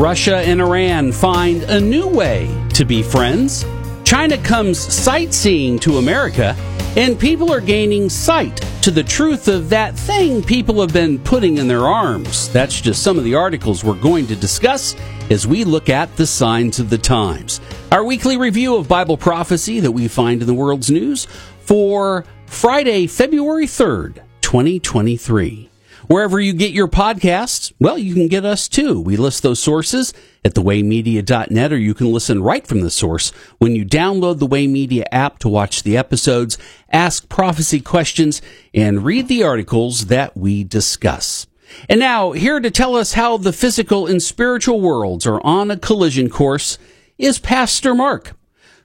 Russia and Iran find a new way to be friends. China comes sightseeing to America, and people are gaining sight to the truth of that thing people have been putting in their arms. That's just some of the articles we're going to discuss as we look at the signs of the times. Our weekly review of Bible prophecy that we find in the world's news for Friday, February 3rd, 2023. Wherever you get your podcasts, well, you can get us too. We list those sources at thewaymedia.net or you can listen right from the source when you download the Way Media app to watch the episodes, ask prophecy questions, and read the articles that we discuss. And now, here to tell us how the physical and spiritual worlds are on a collision course is Pastor Mark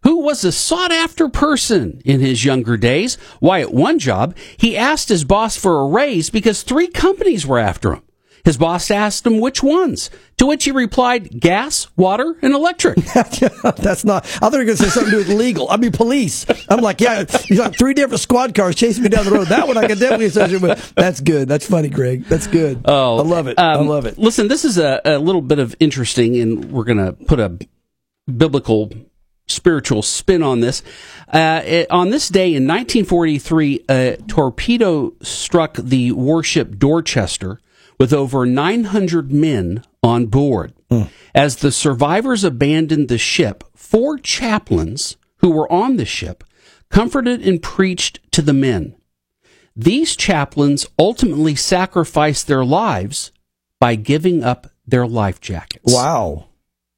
who was a sought after person in his younger days. Why, at one job, he asked his boss for a raise because three companies were after him. His boss asked him which ones, to which he replied, gas, water, and electric. That's not, I thought you were going to say something to do with legal. I mean, police. I'm like, yeah, you got three different squad cars chasing me down the road. That one I can definitely associate with. That's good. That's funny, Greg. That's good. Oh, I love it. Um, I love it. Listen, this is a, a little bit of interesting, and we're going to put a biblical spiritual spin on this. Uh, it, on this day in 1943, a torpedo struck the warship Dorchester with over 900 men on board. Mm. As the survivors abandoned the ship, four chaplains who were on the ship comforted and preached to the men. These chaplains ultimately sacrificed their lives by giving up their life jackets. Wow.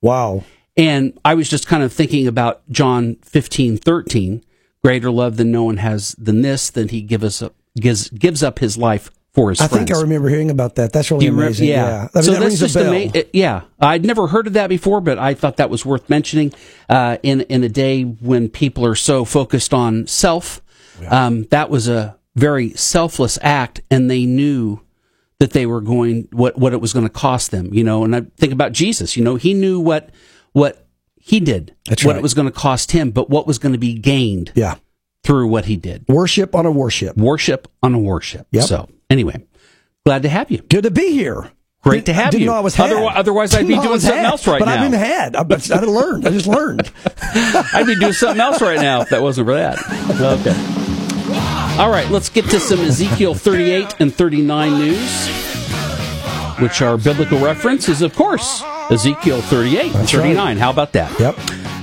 Wow. And I was just kind of thinking about John 15, 13. Greater love than no one has than this, than he give us up, gives, gives up his life for his I friends. think I remember hearing about that. That's really amazing. yeah. yeah. I mean, so that that's just ama- yeah. I'd never heard of that before, but I thought that was worth mentioning uh, in in a day when people are so focused on self. Yeah. Um, that was a very selfless act, and they knew that they were going what what it was going to cost them. You know, and I think about Jesus. You know, he knew what what he did, That's what right. it was going to cost him, but what was going to be gained yeah. through what he did. Worship on a warship. Worship on a warship. Yep. So, anyway, glad to have you. Good to be here. Great to have I didn't you. Know I was had. Otherwise, otherwise I'd be doing something had, else right but now. I've been had. I, I learned. I just learned. I'd be doing something else right now if that wasn't for that. Okay. All right, let's get to some Ezekiel 38 and 39 news, which are biblical references, of course, Ezekiel 38 and 39. right. How about that? Yep.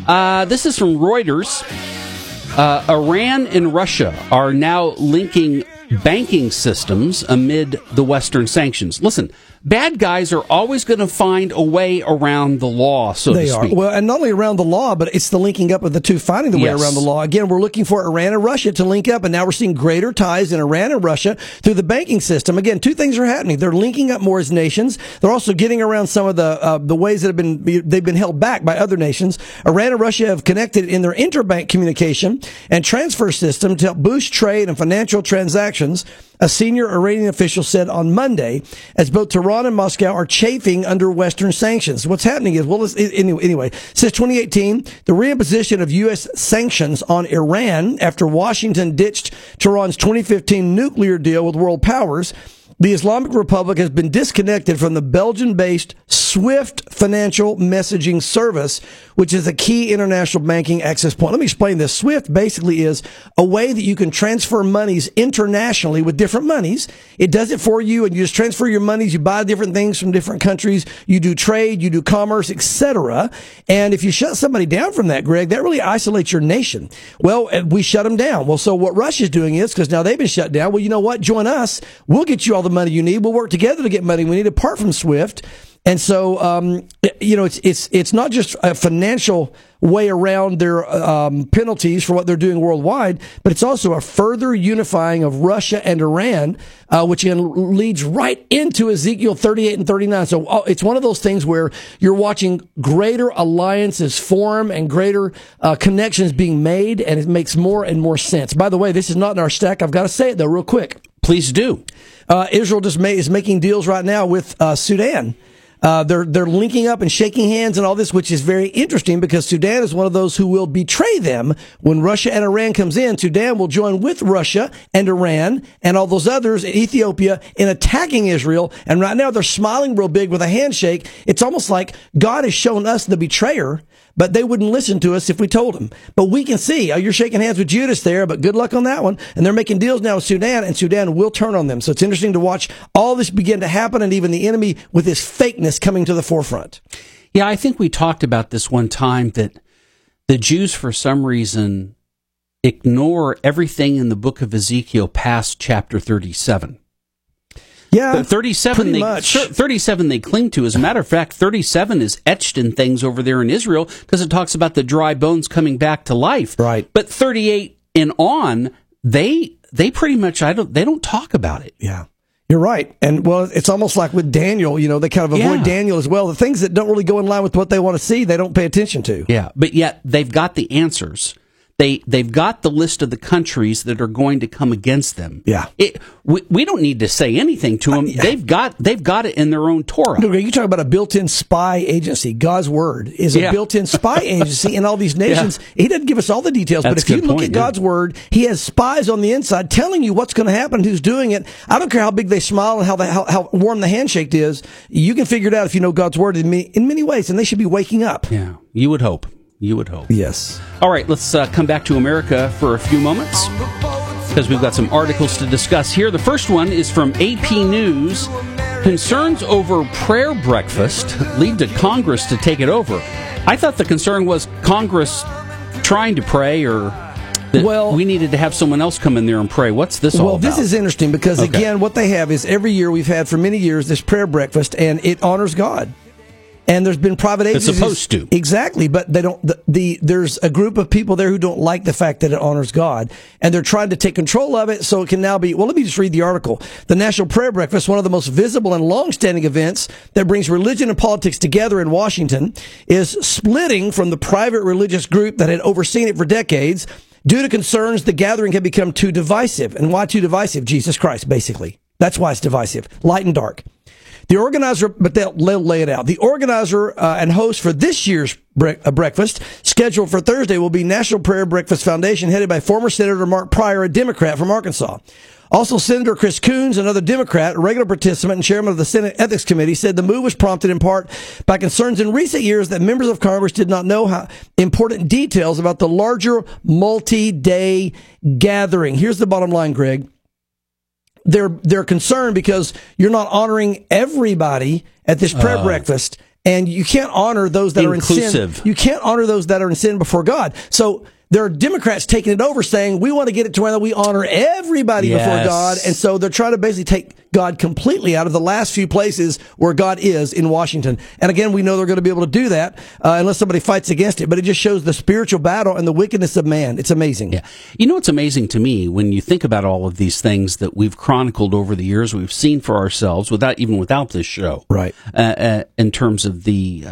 Uh, this is from Reuters. Uh, Iran and Russia are now linking banking systems amid the Western sanctions. Listen, bad guys are always going to find a way around the law, so they are. Well, and not only around the law, but it's the linking up of the two, finding the Yes. way around the law. Again, we're looking for Iran and Russia to link up, and now we're seeing greater ties in Iran and Russia through the banking system. Again, two things are happening. They're linking up more as nations. They're also getting around some of the uh, the ways that have been they've been held back by other nations. Iran and Russia have connected in their interbank communication and transfer system to help boost trade and financial transactions. A senior Iranian official said on Monday, as both Tehran and Moscow are chafing under Western sanctions. What's happening is, well, anyway, anyway, since 2018, the reimposition of U.S. sanctions on Iran after Washington ditched Tehran's 2015 nuclear deal with world powers the Islamic Republic has been disconnected from the Belgian based SWIFT financial messaging service, which is a key international banking access point. Let me explain this. SWIFT basically is a way that you can transfer monies internationally with different monies. It does it for you and you just transfer your monies. You buy different things from different countries. You do trade, you do commerce, etc. And if you shut somebody down from that, Greg, that really isolates your nation. Well, uh, we shut them down. Well, so what Russia's doing is because now they've been shut down. Well, you know what? Join us. We'll get you all the money you need. We'll work together to get money we need apart from SWIFT. And so, um, you know, it's it's it's not just a financial way around their um, penalties for what they're doing worldwide, but it's also a further unifying of Russia and Iran, uh, which leads right into Ezekiel 38 and 39. So oh, it's one of those things where you're watching greater alliances form and greater uh, connections being made, and it makes more and more sense. By the way, this is not in our stack. I've got to say it though, real quick. Please do. Uh, Israel just is making deals right now with uh, Sudan. Uh, they're they're linking up and shaking hands and all this, which is very interesting because Sudan is one of those who will betray them when Russia and Iran comes in. Sudan will join with Russia and Iran and all those others in Ethiopia in attacking Israel. And right now they're smiling real big with a handshake. It's almost like God has shown us the betrayer but they wouldn't listen to us if we told them. But we can see, oh, you're shaking hands with Judas there, but good luck on that one. And they're making deals now with Sudan, and Sudan will turn on them. So it's interesting to watch all this begin to happen, and even the enemy with his fakeness coming to the forefront. Yeah, I think we talked about this one time that the Jews, for some reason, ignore everything in the book of Ezekiel past chapter 37. Yeah, 37 they, much. 37 they cling to. As a matter of fact, 37 is etched in things over there in Israel because it talks about the dry bones coming back to life. Right. But 38 and on, they they pretty much I don't they don't talk about it. Yeah. You're right. And well, it's almost like with Daniel, you know, they kind of avoid Yeah. Daniel as well. The things that don't really go in line with what they want to see, they don't pay attention to. Yeah, but yet they've got the answers. They they've got the list of the countries that are going to come against them. Yeah. it, we, we don't need to say anything to them. They've got they've got it in their own Torah. No, You talk about a built-in spy agency. God's word is a Yeah. built-in spy agency in all these nations. He doesn't give us all the details, but if you look point, at yeah. God's word, He has spies on the inside telling you what's going to happen, who's doing it. I don't care how big they smile and how the, how, how warm the handshake is. You can figure it out if you know God's word in many, in many ways, and they should be waking up. Yeah, you would hope. You would hope. Yes. All right, let's uh, come back to America for a few moments because we've got some articles to discuss here. The first one is from AP News. Concerns over prayer breakfast lead to Congress to take it over. I thought the concern was Congress trying to pray or that Well- we needed to have someone else come in there and pray. What's this all about? Well, this is interesting because Okay. again, what they have is every year we've had for many years this prayer breakfast, and it honors God. And there's been private agencies It's supposed to. exactly, but they don't. The, the there's a group of people there who don't like the fact that it honors God, and they're trying to take control of it so it can now be. Well, let me just read the article. The National Prayer Breakfast, one of the most visible and long-standing events that brings religion and politics together in Washington, is splitting from the private religious group that had overseen it for decades. Due to concerns, the gathering had become too divisive. And why too divisive? Jesus Christ, basically. That's why it's divisive. Light and dark. The organizer, but they'll, they'll lay it out. The organizer uh, and host for this year's bre- uh, breakfast, scheduled for Thursday, will be National Prayer Breakfast Foundation, headed by former Senator Mark Pryor, a Democrat from Arkansas. Also, Senator Chris Coons, another Democrat, a regular participant and chairman of the Senate Ethics Committee, said the move was prompted in part by concerns in recent years that members of Congress did not know how important details about the larger multi-day gathering. Here's the bottom line, Greg they're they're concerned because you're not honoring everybody at this prayer uh. breakfast and you can't honor those that are in Inclusive. sin. You can't honor those that are in sin before God. So there are Democrats taking it over saying we want to get it to where we honor everybody before God. And so they're trying to basically take God completely out of the last few places where God is in Washington. And again, we know they're going to be able to do that uh, unless somebody fights against it. But it just shows the spiritual battle and the wickedness of man. It's amazing. Yeah. You know what's amazing to me when you think about all of these things that we've chronicled over the years, we've seen for ourselves without even without this show, Right. Uh, uh, in terms of the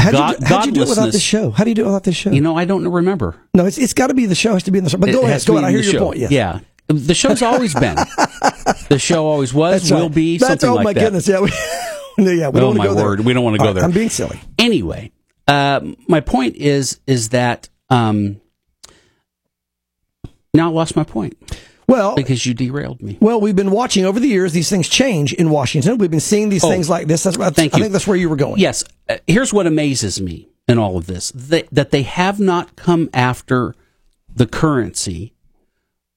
How'd, God, you, do, how'd you do it without this show? How do you do it without this show? You know, I don't remember. No, it's it's got to be the show. Has to be in the show. But It go ahead. Go ahead. I hear your show. point. Yes. Yeah. The show's always been. the show always was, That's will right. be, That's, something oh like my goodness. Yeah. We, yeah. We Oh, don't want my to go there. word. We don't wanna go All right, there. I'm being silly. Anyway, uh, my point is is that um, now I lost my point. Well, because you derailed me. Well, we've been watching over the years these things change in Washington. We've been seeing these Oh, things like this. That's, that's thank I you. think that's where you were going. Yes. Uh, here's what amazes me in all of this that, that they have not come after the currency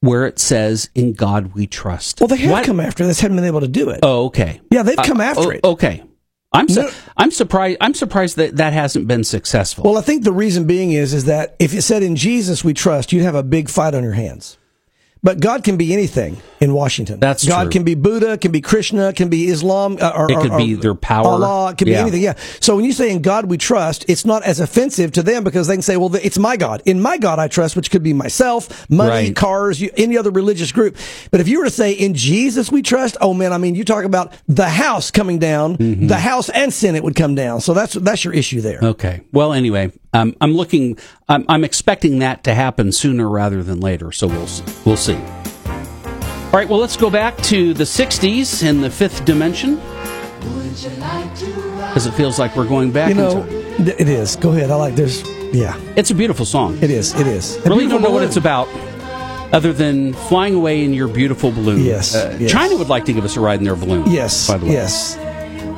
where it says, In God we trust. Well, they have What- come after this, haven't been able to do it. Oh, okay. Yeah, they've come Uh, after oh, it. Okay. I'm su- No. I'm surprised. I'm surprised that that hasn't been successful. Well, I think the reason being is is that if it said in Jesus we trust, you'd have a big fight on your hands. But God can be anything in Washington. That's God true. can be Buddha, can be Krishna, can be Islam, uh, or, It could or- be their power. Allah, it can be Yeah. anything. Yeah. So when you say in God we trust, it's not as offensive to them because they can say, "Well, it's my God. In my God I trust," which could be myself, money, Right. cars, you, any other religious group. But if you were to say in Jesus we trust, oh man, I mean, you talk about the house coming down, Mm-hmm. the house and Senate would come down. So that's that's your issue there. Okay. Well, anyway, um, I'm looking. I'm, I'm expecting that to happen sooner rather than later. So we'll we'll see. All right. Well, let's go back to the '60s in the fifth dimension, because it feels like we're going back. You know, th- it is. Go ahead. I like this. Yeah, it's a beautiful song. it is. It is. A really don't know what it's about, other than flying away in your beautiful balloon. Yes, Uh, yes. China would like to give us a ride in their balloon. Yes. By the way. Yes.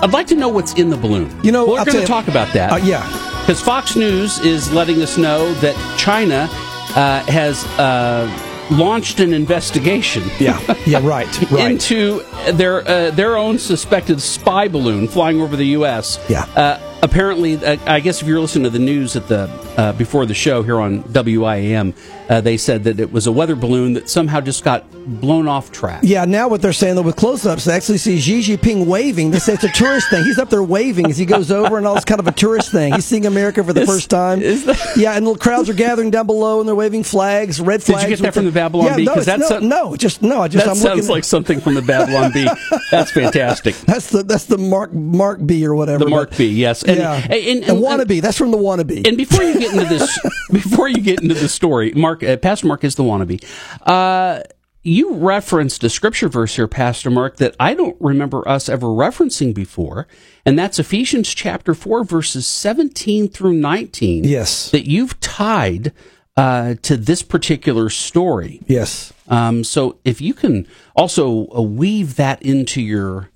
I'd like to know what's in the balloon. You know, we're going to talk about that. Uh, yeah. Because Fox News is letting us know that China uh, has uh, launched an investigation. Yeah. Yeah. Right. Right. Into their uh, their own suspected spy balloon flying over the U.S. Yeah. Uh, apparently, uh, I guess if you're listening to the news at the uh, before the show here on WIAM, uh, they said that it was a weather balloon that somehow just got blown off track. yeah, now what they're saying though with close-ups, they actually see Xi Jinping waving. They say it's a tourist thing. He's up there waving as he goes over, and all it's kind of a tourist thing. He's seeing America for the Is- first time. that- yeah, and little crowds are gathering down below, and they're waving flags, red flags. Did you get that from the Babylon yeah, Bee? No, that's no, a- no, just no. I just That I'm sounds looking, like something from the Babylon Bee. That's fantastic. that's the that's the Mark Mark B or whatever. The Mark but- B, yes. And, yeah, and, and, and wannabe. That's from the wannabe. And before you get into this, before you get into the story, Mark, uh, Pastor Mark is the wannabe. Uh, you referenced a scripture verse here, Pastor Mark, that I don't remember us ever referencing before, and that's Ephesians chapter four, verses seventeen through nineteen. Yes. that you've tied uh, to this particular story. yes. Um, so if you can also uh, weave that into your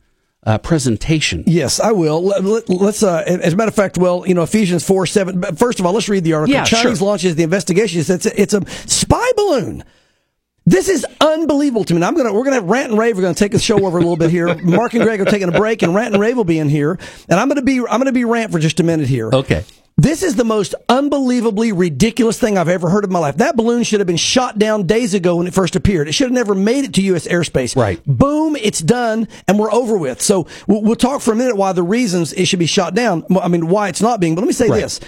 uh, presentation. Yes, I will. Let, us uh, as a matter of fact, well, you know, Ephesians 4 7. First of all, let's read the article. Yeah, Chinese sure. launches the investigation. It's a, it's a spy balloon. This is unbelievable to me. Now, I'm gonna we're gonna have rant and rave. We're gonna take the show over a little bit here. Mark and Greg are taking a break, and rant and rave will be in here. And I'm gonna be I'm gonna be rant for just a minute here. Okay. This is the most unbelievably ridiculous thing I've ever heard in my life. That balloon should have been shot down days ago when it first appeared. It should have never made it to U.S. airspace. Right. Boom, it's done, and we're over with. So we'll, we'll talk for a minute why the reasons it should be shot down. I mean, why it's not being. But let me say Right. this.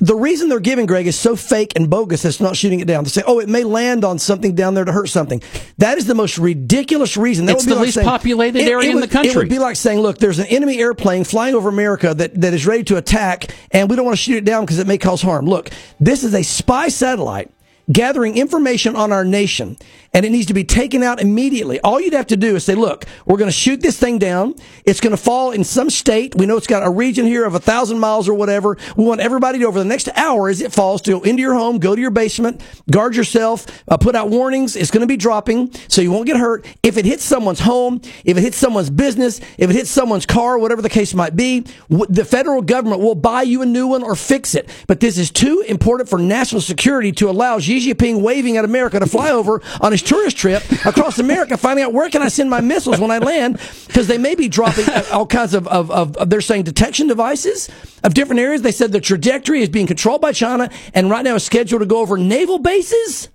The reason they're giving Greg is so fake and bogus it's not shooting it down. They say, "Oh, it may land on something down there to hurt something." That is the most ridiculous reason. That It's would be the like least saying- populated It- area it in the country. It would be like saying, "Look, there's an enemy airplane flying over America that, that is ready to attack, and we don't want to shoot it down because it may cause harm." Look, this is a spy satellite gathering information on our nation, and it needs to be taken out immediately. All you'd have to do is say, "Look, we're going to shoot this thing down. It's going to fall in some state. We know it's got a region here of a thousand miles or whatever. We want everybody to over the next hour as it falls to go into your home, go to your basement, guard yourself, uh, put out warnings. It's going to be dropping, so you won't get hurt. If it hits someone's home, if it hits someone's business, if it hits someone's car, whatever the case might be, w- the federal government will buy you a new one or fix it. But this is too important for national security to allow Xi Jinping waving at America to fly over on his tourist trip across America, finding out where can I send my missiles when I land, because they may be dropping uh, all kinds of, of, of, of, they're saying detection devices of different areas. They said the trajectory is being controlled by China and right now is scheduled to go over naval bases.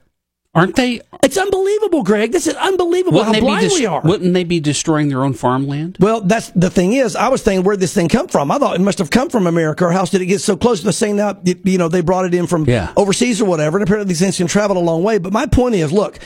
Aren't they? It's unbelievable, Greg. This is unbelievable how blind we are. wouldn't they be destroying their own farmland? Well, that's the thing is, I was thinking where'd this thing come from? I thought it must have come from America, or how did it get so close? They're saying uh, now, you know, they brought it in from Yeah. overseas or whatever, and apparently these things can travel a long way. But my point is, look,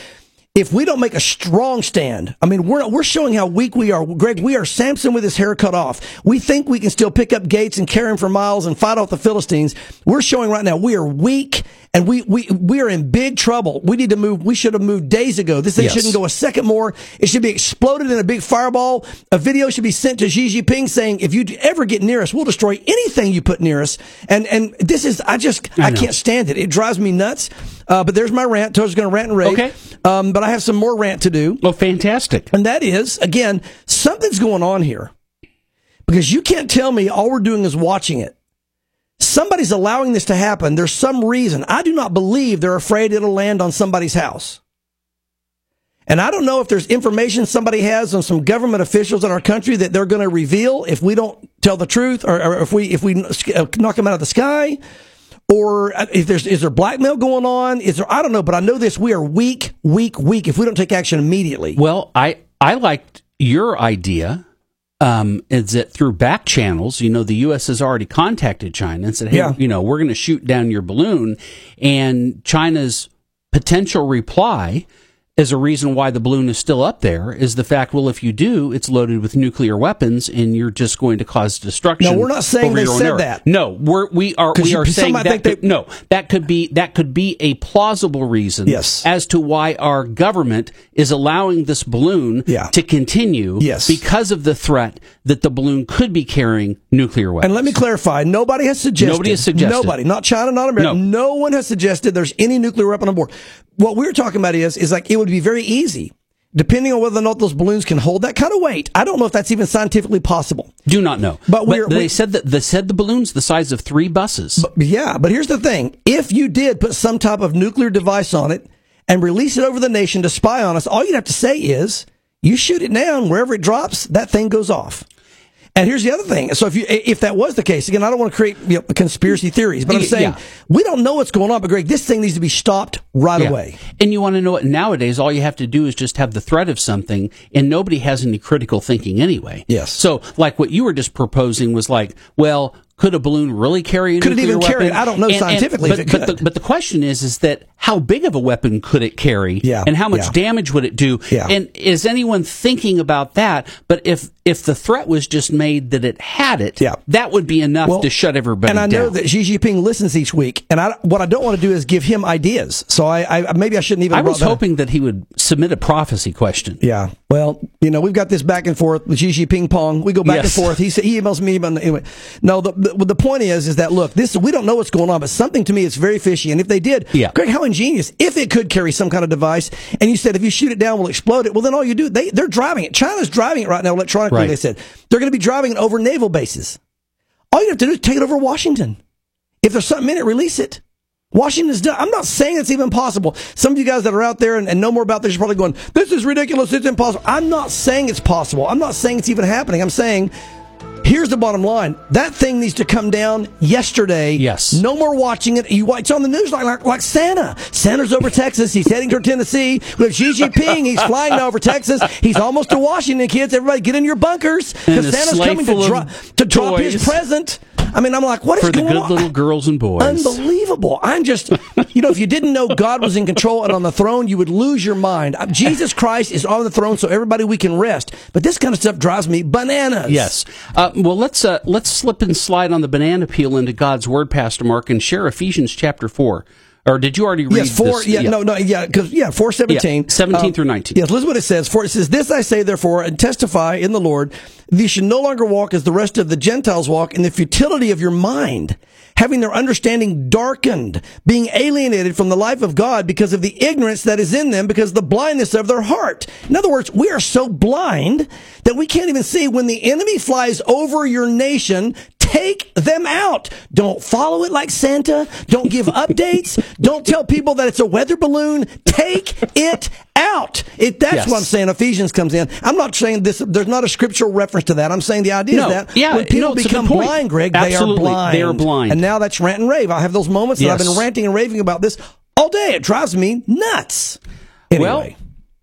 if we don't make a strong stand, I mean, we're we're showing how weak we are. Greg, we are Samson with his hair cut off. We think we can still pick up gates and carry him for miles and fight off the Philistines. We're showing right now we are weak and we we we are in big trouble. We need to move. We should have moved days ago. This thing Yes. shouldn't go a second more. It should be exploded in a big fireball. A video should be sent to Xi Jinping saying, "If you ever get near us, we'll destroy anything you put near us." And and this is I just I, know. can't stand it. It drives me nuts. Uh, but there's my rant. Toad's going to rant and rave. Okay. Um, but I have some more rant to do. Well, fantastic. And that is, again, something's going on here. Because you can't tell me all we're doing is watching it. Somebody's allowing this to happen. There's some reason. I do not believe they're afraid it'll land on somebody's house. And I don't know if there's information somebody has on some government officials in our country that they're going to reveal if we don't tell the truth or, or if we if we uh, knock them out of the sky or uh, if there's is there blackmail going on is there I don't know but I know this we are weak weak weak if we don't take action immediately. Well, I I liked your idea um, is that through back channels, you know, the U.S. has already contacted China and said, hey, Yeah. you know, we're going to shoot down your balloon. And China's potential reply as a reason why the balloon is still up there is the fact, well, if you do, it's loaded with nuclear weapons and you're just going to cause destruction. No, we're not saying they said area. that. No, we're, we are, we are saying that, they- could- no, that could be, that could be a plausible reason Yes. as to why our government is allowing this balloon Yeah. to continue Yes. because of the threat that the balloon could be carrying nuclear weapons. And let me clarify, nobody has suggested. Nobody has suggested. Nobody, not China, not America. No. No. one has suggested there's any nuclear weapon on board. What we're talking about is, is like it would be very easy, depending on whether or not those balloons can hold that kind of weight. I don't know if that's even scientifically possible. Do not know. But we're- they we- said that they said the balloon's the size of three buses. Yeah, but here's the thing. If you did put some type of nuclear device on it and release it over the nation to spy on us, all you'd have to say is, you shoot it down, wherever it drops, that thing goes off. And here's the other thing. So if you, if that was the case, again, I don't want to create you know, conspiracy theories, but I'm Yeah. saying we don't know what's going on. But Greg, this thing needs to be stopped right Yeah. away. And you want to know what nowadays all you have to do is just have the threat of something and nobody has any critical thinking anyway. Yes. So like what you were just proposing was like, well, could a balloon really carry a Could it nuclear even carry it? I don't know scientifically but, if it but the, but the question is, is that how big of a weapon could it carry? Yeah, And how much yeah. damage would it do? Yeah. And is anyone thinking about that? But if if the threat was just made that it had it, Yeah. that would be enough Well, to shut everybody down. And I down. know that Xi Jinping listens each week, and I, what I don't want to do is give him ideas. So I, I maybe I shouldn't even. I was that- hoping that he would submit a prophecy question. Yeah. Well, you know, we've got this back and forth with Xi ping pong. We go back Yes. and forth. He he emails me, but anyway. No, the, the the point is, is that look, this we don't know what's going on, but something to me is very fishy. And if they did, Yeah. Greg, how ingenious! If it could carry some kind of device, and you said if you shoot it down, we'll explode it. Well, then all you do, they they're driving it. China's driving it right now electronically. Right. They said they're going to be driving it over naval bases. All you have to do is take it over Washington. If there's something in it, release it. Washington's done. I'm not saying it's even possible. Some of you guys that are out there and, and know more about this are probably going, this is ridiculous. It's impossible. I'm not saying it's possible. I'm not saying it's even happening. I'm saying, here's the bottom line. That thing needs to come down yesterday. Yes. No more watching it. You, it's on the news like, like, like Santa. Santa's over Texas. He's heading toward Tennessee. With Xi Jinping, he's flying over Texas. He's almost to Washington, kids. Everybody get in your bunkers because Santa's coming to, dro- to drop his present. I mean, I'm like, what is for the going good on? little girls and boys. Unbelievable. I'm just, you know, if you didn't know God was in control and on the throne, you would lose your mind. Uh, Jesus Christ is on the throne, so everybody we can rest. But this kind of stuff drives me bananas. Yes. Uh, well, let's uh, let's slip and slide on the banana peel into God's Word, Pastor Mark, and share Ephesians chapter four. Or did you already read Yes, four. this? Yeah, no, no, yeah, because yeah, four seventeen, Yeah, 17 through 19. Yes, listen what it says. For it says, "This I say, therefore, and testify in the Lord, that you should no longer walk as the rest of the Gentiles walk in the futility of your mind, having their understanding darkened, being alienated from the life of God because of the ignorance that is in them, because of the blindness of their heart." In other words, we are so blind that we can't even see when the enemy flies over your nation. Take them out. Don't follow it like Santa. Don't give updates. Don't tell people that it's a weather balloon. Take it out. It, that's Yes. what I'm saying. Ephesians comes in. I'm not saying this. There's not a scriptural reference to that. I'm saying the idea No. is that Yeah, when people no, become blind, Greg, Absolutely. they are blind. They are blind. And now that's rant and rave. I have those moments that I've been ranting and raving about this all day. It drives me nuts. Anyway. Well,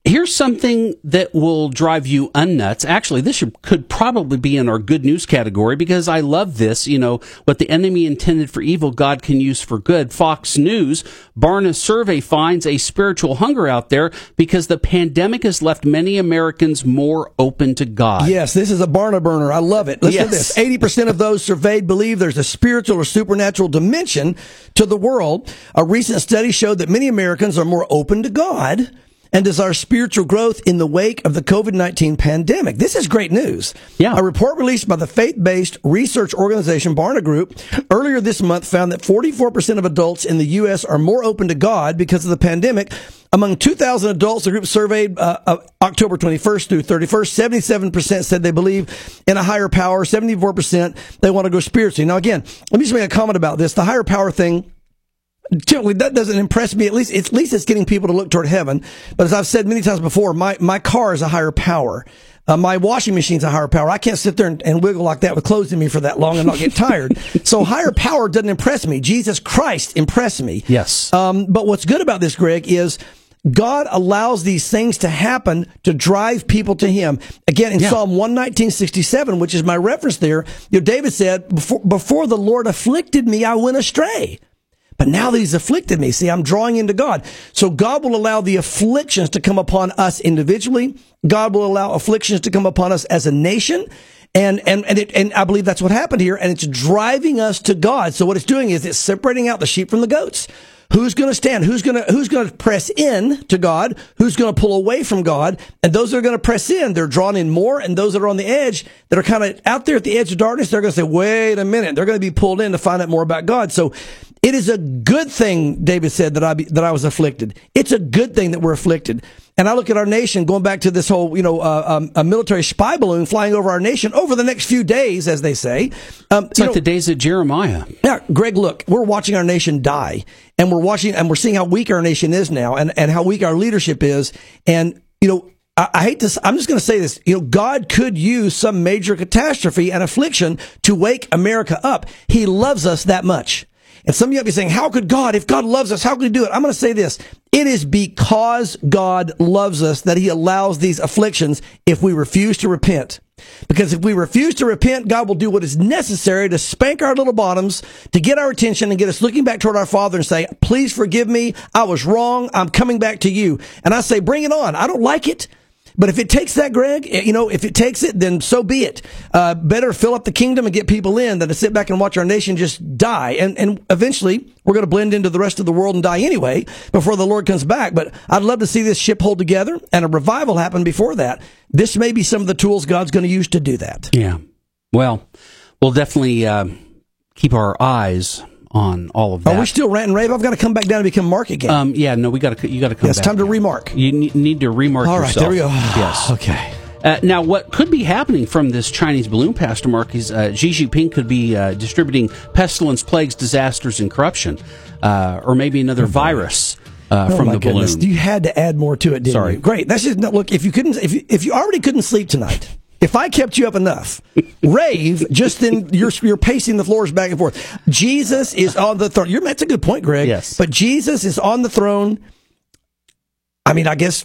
here's something that will drive you unnuts. Actually, this should, could probably be in our good news category because I love this. You know, what the enemy intended for evil, God can use for good. Fox News, Barna survey finds a spiritual hunger out there because the pandemic has left many Americans more open to God. Yes, this is a Barna burner. I love it. Listen to this. 80% of those surveyed believe there's a spiritual or supernatural dimension to the world. A recent study showed that many Americans are more open to God and desire spiritual growth in the wake of the COVID 19 pandemic. This is great news. Yeah. A report released by the faith based research organization Barna Group earlier this month found that 44% of adults in the U.S. are more open to God because of the pandemic. Among 2,000 adults, the group surveyed uh, uh, October 21st through 31st, 77% said they believe in a higher power, 74% they want to go spiritually. Now, again, let me just make a comment about this. The higher power thing, generally that doesn't impress me. At least, at least it's getting people to look toward heaven. But as I've said many times before, my, my car is a higher power. Uh, my washing machine's a higher power. I can't sit there and, and, wiggle like that with clothes in me for that long and not get tired. so higher power doesn't impress me. Jesus Christ impressed me. Yes. Um, but what's good about this, Greg, is God allows these things to happen to drive people to Him. Again, in Yeah. Psalm 119.67, which is my reference there, you know, David said, before, before the Lord afflicted me, I went astray. But now that he's afflicted me, see, I'm drawing into God. So God will allow the afflictions to come upon us individually. God will allow afflictions to come upon us as a nation. And, and, and it, and I believe that's what happened here. And it's driving us to God. So what it's doing is it's separating out the sheep from the goats. Who's going to stand? Who's going to, who's going to press in to God? Who's going to pull away from God? And those that are going to press in, they're drawn in more. And those that are on the edge, that are kind of out there at the edge of darkness, they're going to say, wait a minute. They're going to be pulled in to find out more about God. So it is a good thing, David said, that I be, that I was afflicted. It's a good thing that we're afflicted. And I look at our nation, going back to this whole, you know, uh, um, a military spy balloon flying over our nation over the next few days, as they say. Um, It's like know, the days of Jeremiah. yeah, Greg, look, we're watching our nation die and we're watching and we're seeing how weak our nation is now and, and how weak our leadership is. And, you know, I, I hate this. I'm just going to say this, you know, God could use some major catastrophe and affliction to wake America up. He loves us that much. And some of you might be saying, how could God, if God loves us, how could he do it? I'm going to say this. It is because God loves us that he allows these afflictions if we refuse to repent. Because if we refuse to repent, God will do what is necessary to spank our little bottoms, to get our attention and get us looking back toward our Father and say, please forgive me. I was wrong. I'm coming back to you. And I say, bring it on. I don't like it. But if it takes that, Greg, eh, you know, if it takes it, then so be it. Uh, better fill up the kingdom and get people in than to sit back and watch our nation just die. And, and eventually we're going to blend into the rest of the world and die anyway before the Lord comes back. But I'd love to see this ship hold together and a revival happen before that. This may be some of the tools God's going to use to do that. Yeah. Well, we'll definitely uh, keep our eyes on all of that. Are we still ranting rave? I've got to come back down and become Mark again. um, yeah, no, we got to. You got to come. Yeah, it's time to remark. You ne- need to remark All right, yourself. there we go. Yes. Okay. Uh, now, what could be happening from this Chinese balloon, Pastor Mark, is uh, Xi Jinping could be uh, distributing pestilence, plagues, disasters, and corruption, uh, or maybe another virus uh, Oh from the goodness. balloon. You had to add more to it, didn't Sorry. you? Great. That's just no, look. If you couldn't, if you, if you already couldn't sleep tonight, if I kept you up enough, rave. Just then, you're you're pacing the floors back and forth. Jesus is on the throne. You're, that's a good point, Greg. Yes. But Jesus is on the throne. I mean, I guess.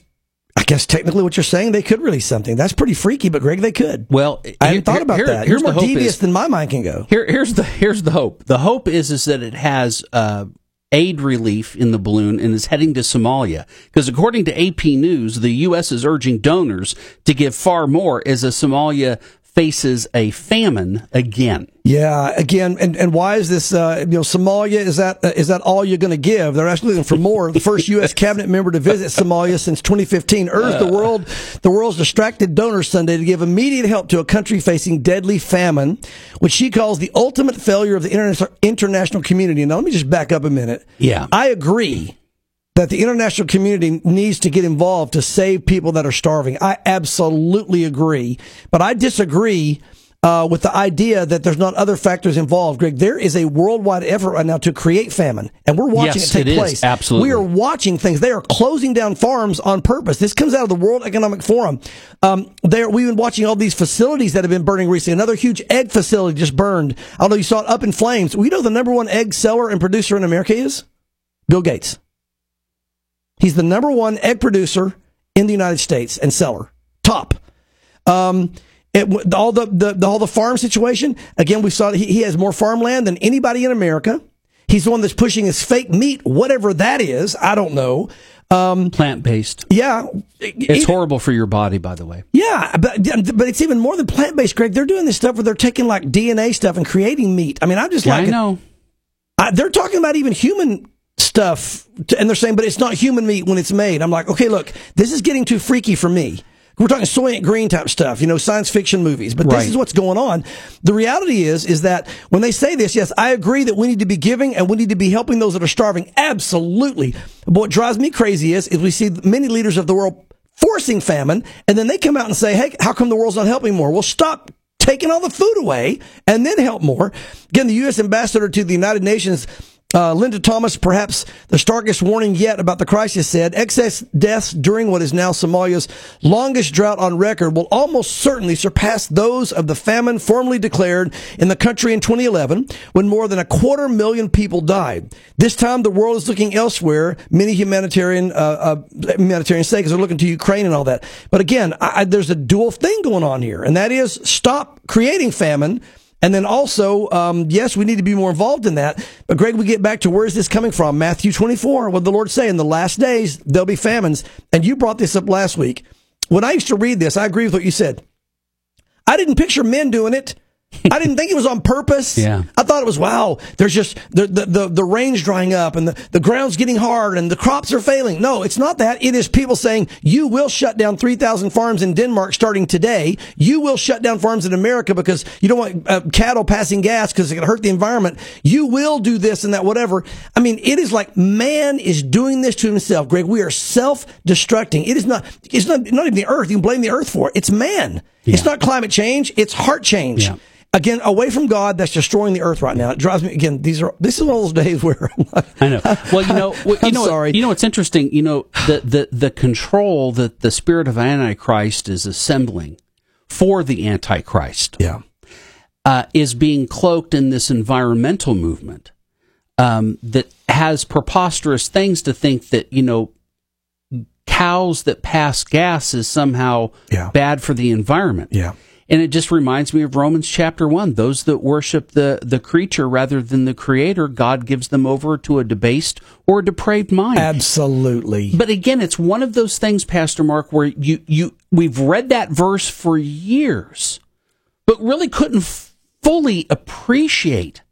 I guess technically what you're saying, they could release something. That's pretty freaky, but Greg, they could. Well, I hadn't thought about here- that. here's You're the more devious is- than my mind can go. Here, here's the here's the hope. The hope is is that it has uh, aid relief in the balloon and is heading to Somalia. Because according to AP News, the U.S. is urging donors to give far more as a Somalia faces a famine again. Yeah, again, and, and why is this? Uh, you know, Somalia is that uh, is that all you're going to give? They're actually looking for more. The first U.S. cabinet member to visit Somalia since 2015 urged the world, the world's distracted donors Sunday to give immediate help to a country facing deadly famine, which she calls the ultimate failure of the interna- international community. Now, let me just back up a minute. Yeah. I agree that the international community needs to get involved to save people that are starving. I absolutely agree, but I disagree uh, with the idea that there's not other factors involved. Greg, there is a worldwide effort right now to create famine, and we're watching Yes, it take it is. place. Absolutely. we are watching things. They are closing down farms on purpose. This comes out of the World Economic Forum. Um, there, we've been watching all these facilities that have been burning recently. Another huge egg facility just burned. I don't know. You saw it up in flames. We know the number one egg seller and producer in America is Bill Gates. He's the number one egg producer in the United States and seller. Top. Um, it, all the, the, the all the farm situation. Again, we saw he, he has more farmland than anybody in America. He's the one that's pushing his fake meat, whatever that is. I don't know. Um, Plant based. yeah, It's Even- horrible for your body, by the way. Yeah, but but it's even more than plant based, Greg. They're doing this stuff where they're taking like DNA stuff and creating meat. I mean, I'm just Yeah, like, I know. I, they're talking about even human stuff, to, and they're saying, but it's not human meat when it's made. I'm like, okay, look, this is getting too freaky for me. We're talking Soylent Green type stuff, you know, science fiction movies. But Right. this is what's going on. The reality is, is that when they say this, yes, I agree that we need to be giving and we need to be helping those that are starving. Absolutely. But what drives me crazy is, is we see many leaders of the world forcing famine, and then they come out and say, hey, how come the world's not helping more? Well, stop taking all the food away and then help more. Again, the U.S. ambassador to the United Nations uh, Linda Thomas, perhaps the starkest warning yet about the crisis, said excess deaths during what is now Somalia's longest drought on record will almost certainly surpass those of the famine formally declared in the country in 2011, when more than a quarter million people died. This time, the world is looking elsewhere. Many humanitarian uh, uh, humanitarian stakeholders are looking to Ukraine and all that. But again, I, I, there's a dual thing going on here, and that is stop creating famine. And then also, um, yes, we need to be more involved in that. But Greg, we get back to where is this coming from? Matthew 24, what the Lord say in the last days, there'll be famines. And you brought this up last week. When I used to read this, I agree with what you said. I didn't picture men doing it. I didn't think it was on purpose. Yeah. I thought it was, wow, there's just the, the, the, the rain's drying up and the, the ground's getting hard and the crops are failing. No, it's not that. It is people saying, you will shut down 3,000 farms in Denmark starting today. You will shut down farms in America because you don't want uh, cattle passing gas because it can hurt the environment. You will do this and that, whatever. I mean, it is like man is doing this to himself. Greg, we are self-destructing. It is not, it's not, not even the earth. You can blame the earth for it. It's man. It's not climate change. It's heart change. Yeah. Again, away from God, that's destroying the earth right now. It drives me again. These are this is one of those days where I'm like, I know. Well, you know, well, you I'm know, sorry. You know, what's interesting. You know, the the the control that the spirit of Antichrist is assembling for the Antichrist yeah, uh, is being cloaked in this environmental movement um, that has preposterous things to think that you know cows that pass gas is somehow Yeah. bad for the environment. yeah. And it just reminds me of Romans chapter 1. Those that worship the, the creature rather than the creator, God gives them over to a debased or depraved mind. Absolutely. But again, it's one of those things, Pastor Mark, where you, you we've read that verse for years, but really couldn't f- fully appreciate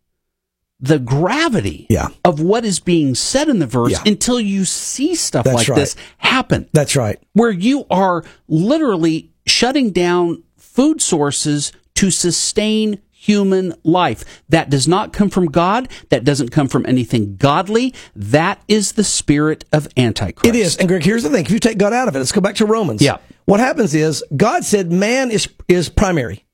the gravity Yeah. of what is being said in the verse Yeah. until you see stuff That's like right. this happen That's right. where you are literally shutting down food sources to sustain human life. That does not come from God. That doesn't come from anything godly. That is the spirit of Antichrist. It is. And Greg, here's the thing: if you take God out of it, let's go back to Romans. Yeah. What happens is God said man is is primary.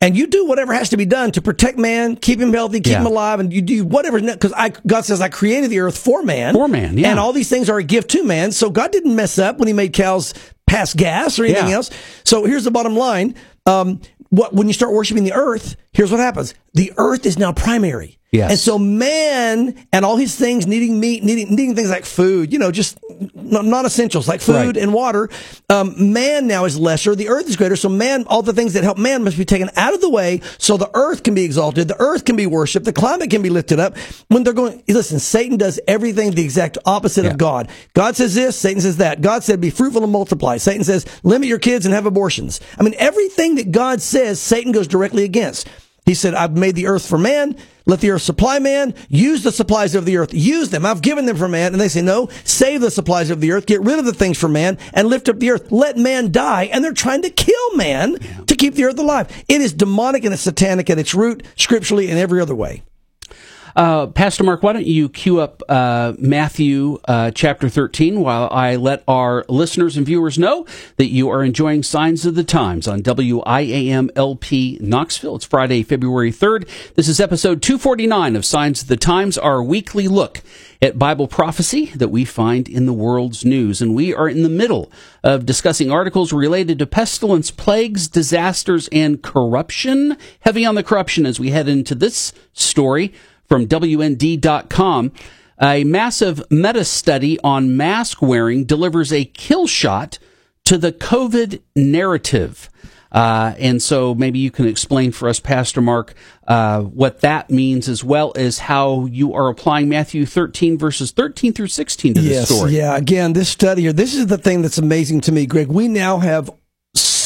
And you do whatever has to be done to protect man, keep him healthy, keep Yeah. him alive, and you do whatever because I God says I created the earth for man. For man, yeah. And all these things are a gift to man. So God didn't mess up when he made cows pass gas or anything Yeah. else. So here's the bottom line. Um, what when you start worshiping the earth, here's what happens. The earth is now primary. Yes. And so man and all his things needing meat, needing needing things like food, you know, just non essentials like food Right. and water. Um, man now is lesser. The earth is greater. So man, all the things that help man must be taken out of the way so the earth can be exalted. The earth can be worshiped. The climate can be lifted up. When they're going, listen, Satan does everything the exact opposite Yeah. of God. God says this, Satan says that. God said be fruitful and multiply. Satan says limit your kids and have abortions. I mean, everything that God says, Satan goes directly against. He said, I've made the earth for man. Let the earth supply man. Use the supplies of the earth. Use them. I've given them for man. And they say, no, save the supplies of the earth. Get rid of the things for man and lift up the earth. Let man die. And they're trying to kill man to keep the earth alive. It is demonic and it's satanic at its root, scripturally and every other way. Uh, Pastor Mark, why don't you cue up uh, Matthew uh, chapter 13 while I let our listeners and viewers know that you are enjoying Signs of the Times on WIAMLP Knoxville. It's Friday, February 3rd. This is episode 249 of Signs of the Times, our weekly look at Bible prophecy that we find in the world's news. And we are in the middle of discussing articles related to pestilence, plagues, disasters, and corruption. Heavy on the corruption as we head into this story from WND.com. A massive meta study on mask wearing delivers a kill shot to the COVID narrative. Uh, and so maybe you can explain for us, Pastor Mark, uh, what that means, as well as how you are applying Matthew 13 verses 13 through 16 to this yes, story. Yeah, again, this study here, this is the thing that's amazing to me, Greg. We now have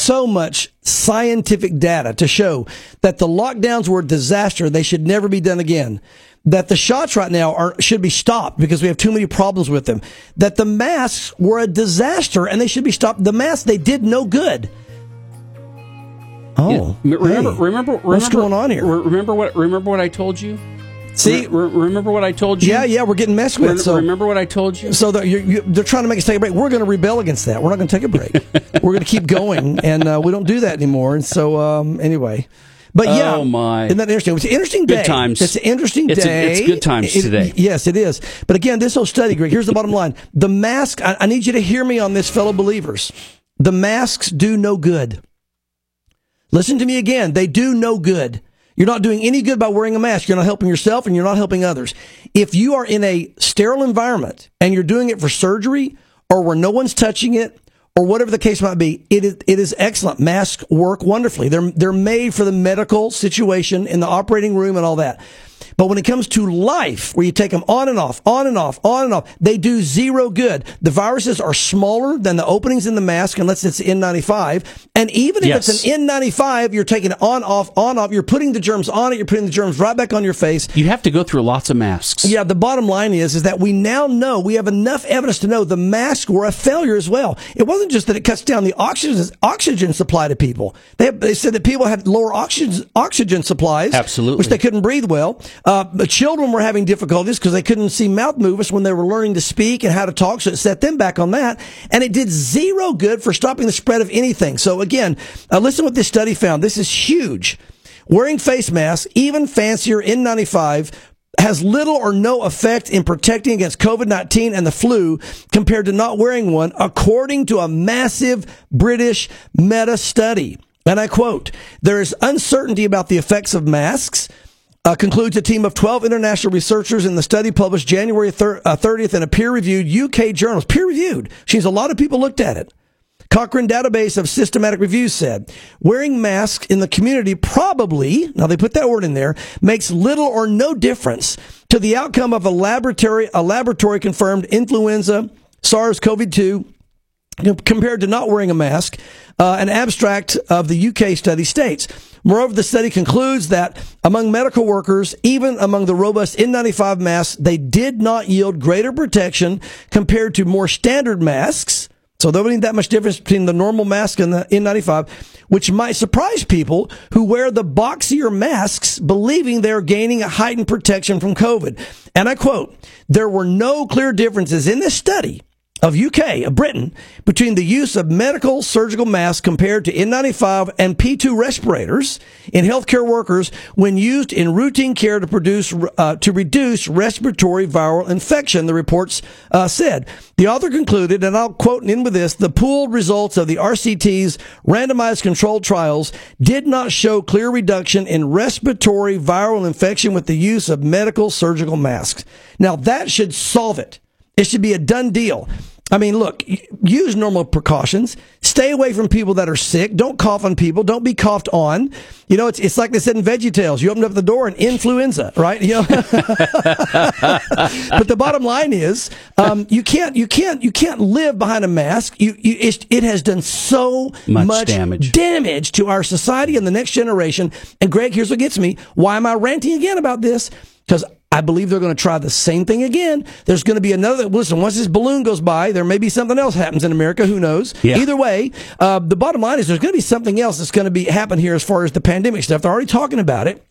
so much scientific data to show that the lockdowns were a disaster. They should never be done again. that the shots right now are should be stopped because we have too many problems with them. That the masks were a disaster and they should be stopped. The masks they did no good. Oh, Yeah, remember, hey, remember, remember, what's going on here? Remember what? Remember what I told you? See, Re- re- remember what I told you? yeah, yeah, we're getting messed Re- with. So remember what I told you? So they're, you they're trying to make us take a break. We're going to rebel against that. We're not going to take a break. We're going to keep going, and uh, we don't do that anymore. And so, um, anyway, but yeah, Oh, my. isn't that interesting? It's an interesting Good day. times. It's an interesting It's a- day. it's good times It- today. Yes, it is. But again, this whole study, Greg. Here's the bottom line: the mask. I, I need you to hear me on this, fellow believers. The masks do no good. Listen to me again. They do no good. You're not doing any good by wearing a mask. You're not helping yourself and you're not helping others. If you are in a sterile environment and you're doing it for surgery or where no one's touching it or whatever the case might be, it is, it is excellent. Masks work wonderfully. They're, they're made for the medical situation in the operating room and all that. But when it comes to life, where you take them on and off, on and off, on and off, they do zero good. The viruses are smaller than the openings in the mask, unless it's an N95. And even if Yes. it's an N95, you're taking it on, off, on, off. You're putting the germs on it. You're putting the germs right back on your face. You have to go through lots of masks. Yeah, the bottom line is is that we now know we have enough evidence to know the masks were a failure as well. It wasn't just that it cuts down the oxygen oxygen supply to people. They they said that people had lower oxygen oxygen supplies, Absolutely. which they couldn't breathe well. Uh, the children were having difficulties because they couldn't see mouth movements when they were learning to speak and how to talk, so it set them back on that. And it did zero good for stopping the spread of anything. So again, uh, listen what this study found. This is huge. Wearing face masks, even fancier N95, has little or no effect in protecting against COVID-19 and the flu compared to not wearing one, according to a massive British meta study. And I quote, there is uncertainty about the effects of masks, uh, concludes a team of 12 international researchers in the study published January thir- uh, 30th in a peer-reviewed UK journal. Peer-reviewed. She's a lot of people looked at it. Cochrane database of systematic reviews said wearing masks in the community probably, now they put that word in there, makes little or no difference to the outcome of a laboratory, a laboratory confirmed influenza, SARS-CoV-2 compared to not wearing a mask. Uh, an abstract of the UK study states. Moreover, the study concludes that among medical workers, even among the robust N95 masks, they did not yield greater protection compared to more standard masks. So there wasn't that much difference between the normal mask and the N95, which might surprise people who wear the boxier masks, believing they're gaining a heightened protection from COVID. And I quote, there were no clear differences in this study of UK, of Britain, between the use of medical surgical masks compared to N95 and P2 respirators in healthcare workers when used in routine care to produce uh, to reduce respiratory viral infection. The reports uh, said the author concluded, and I'll quote in with this: the pooled results of the RCT's randomized controlled trials did not show clear reduction in respiratory viral infection with the use of medical surgical masks. Now that should solve it. It should be a done deal. I mean, look, use normal precautions. Stay away from people that are sick. Don't cough on people. Don't be coughed on. You know, it's, it's like they said in Veggie Tales. You opened up the door and influenza, right? You know? but the bottom line is, um, you can't, you can't, you can't live behind a mask. You, you it, has done so Much much, damage. damage to our society and the next generation. And Greg, here's what gets me. Why am I ranting again about this? Because I believe they're going to try the same thing again. There's going to be another. Listen, once this balloon goes by, there may be something else happens in America. Who knows? Yeah. Either way, uh, the bottom line is there's going to be something else that's going to be happen here as far as the pandemic stuff. They're already talking about it.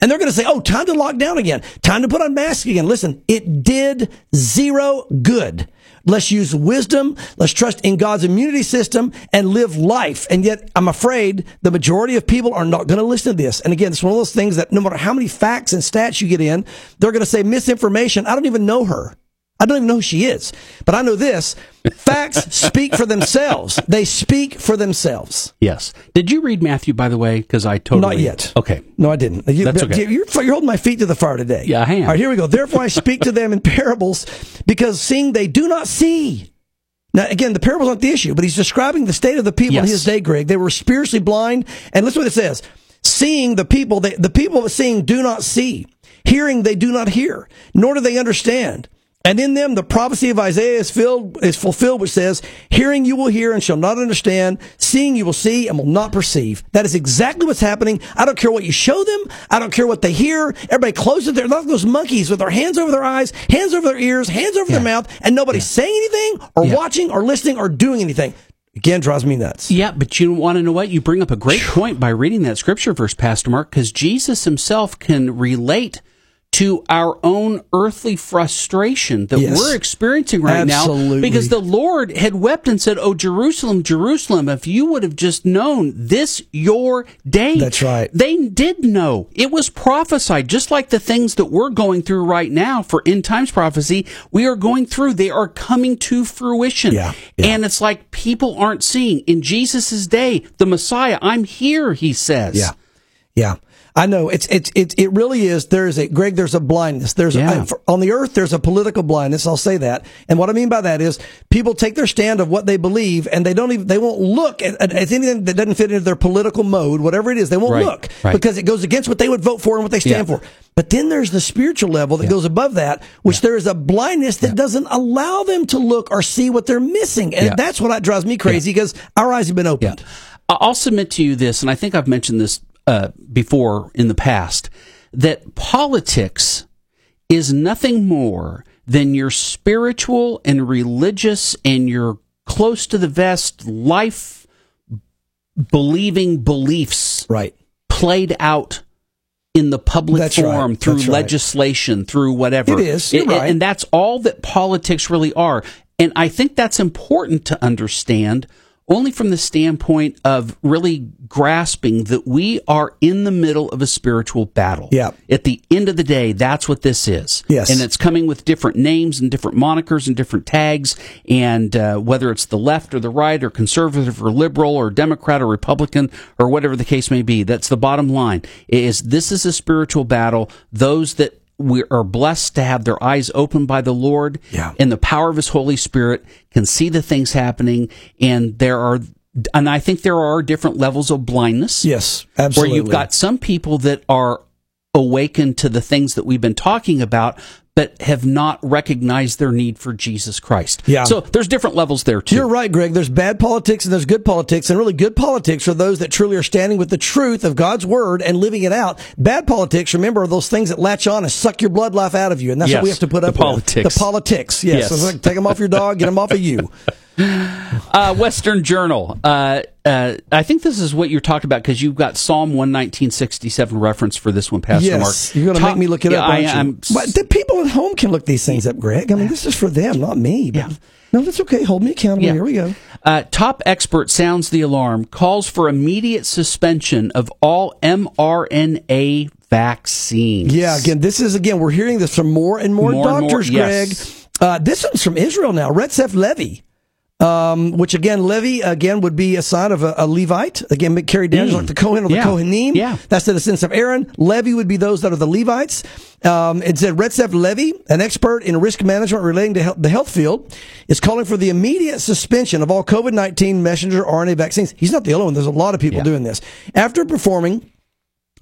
And they're going to say, oh, time to lock down again. Time to put on masks again. Listen, it did zero good. Let's use wisdom. Let's trust in God's immunity system and live life. And yet, I'm afraid the majority of people are not going to listen to this. And again, it's one of those things that no matter how many facts and stats you get in, they're going to say misinformation. I don't even know her. I don't even know who she is. But I know this. Facts speak for themselves. They speak for themselves. Yes. Did you read Matthew, by the way? Because I totally. Not yet. Okay. No, I didn't. You, That's okay. You're, you're holding my feet to the fire today. Yeah, I am. All right, here we go. Therefore, I speak to them in parables because seeing they do not see. Now, again, the parables aren't the issue, but he's describing the state of the people in his day, Greg. They were spiritually blind. And listen what it says. Seeing the people, they, the people seeing do not see. Hearing they do not hear, nor do they understand. And in them, the prophecy of Isaiah is filled, is fulfilled, which says, hearing you will hear and shall not understand, seeing you will see and will not perceive. That is exactly what's happening. I don't care what you show them. I don't care what they hear. Everybody closes their, like those monkeys with their hands over their eyes, hands over their ears, hands over Yeah. their mouth, and nobody's saying anything or Yeah. watching or listening or doing anything. Again, drives me nuts. Yeah, but you want to know what? You bring up a great point by reading that scripture verse, Pastor Mark, because Jesus himself can relate to our own earthly frustration that Yes. we're experiencing right now. Because the Lord had wept and said, Oh, Jerusalem, Jerusalem, if you would have just known this your day. That's right. They did know. It was prophesied, just like the things that we're going through right now for end times prophecy, we are going through. They are coming to fruition. Yeah, yeah. And it's like people aren't seeing. In Jesus' day, the Messiah, I'm here, he says. Yeah. Yeah. I know it's it's it, it really is. There is a Greg. There's a blindness. There's Yeah. a, for- on the earth. There's a political blindness. I'll say that. And what I mean by that is people take their stand of what they believe, and they don't even they won't look at, at, at anything that doesn't fit into their political mode, whatever it is. They won't Right, look right. because it goes against what they would vote for and what they stand Yeah. for. But then there's the spiritual level that goes above that, which there is a blindness that doesn't allow them to look or see what they're missing, and Yeah. that's what drives me crazy because our eyes have been opened. I- I'll submit to you this, and I think I've mentioned this uh, before in the past, that politics is nothing more than your spiritual and religious and your close to the vest life believing beliefs Right. played out in the public That's right. forum through That's right. legislation, through whatever. It is. It- right. And that's all that politics really are. And I think that's important to understand only from the standpoint of really grasping that we are in the middle of a spiritual battle. Yeah. At the end of the day, that's what this is. Yes. And it's coming with different names and different monikers and different tags. And uh, whether it's the left or the right or conservative or liberal or Democrat or Republican or whatever the case may be, that's the bottom line. Is this is a spiritual battle. Those that we are blessed to have their eyes opened by the Lord Yeah. and the power of His Holy Spirit can see the things happening. And there are, and I think there are different levels of blindness Yes. Absolutely. where you've got some people that are awakened to the things that we've been talking about, but have not recognized their need for Jesus Christ. Yeah. So there's different levels there too. You're right, Greg. There's bad politics and there's good politics, and really good politics are those that truly are standing with the truth of God's word and living it out. Bad politics, remember, are those things that latch on and suck your blood life out of you, and that's Yes, what we have to put the up politics. with. The politics, yes. Yes. It's like, take them off your dog, get them off of you. Uh, Western Journal. Uh, uh, I think this is what you're talking about because you've got Psalm 11967 reference for this one, Pastor yes, Mark. you're going to make me look it Yeah, up, I, am but the people at home can look these things up, Greg. I mean, this is for them, not me. Yeah. No, that's okay. Hold me accountable. Yeah. Here we go. Uh, top expert sounds the alarm, calls for immediate suspension of all mRNA vaccines. Yeah, again, this is again we're hearing this from more and more, More and more, doctors, yes. Greg. Uh, this one's from Israel now. Retsef Levi, um, which again, Levi again would be a sign of a, a Levite. Again, carried down like the Kohen or the Mm. Yeah. Kohanim. Yeah. that's the descendants of Aaron. Levi would be those that are the Levites. Um, it said Retsef Levi, an expert in risk management relating to health, the health field, is calling for the immediate suspension of all COVID nineteen messenger RNA vaccines. He's not the only one. There's a lot of people Yeah. doing this after performing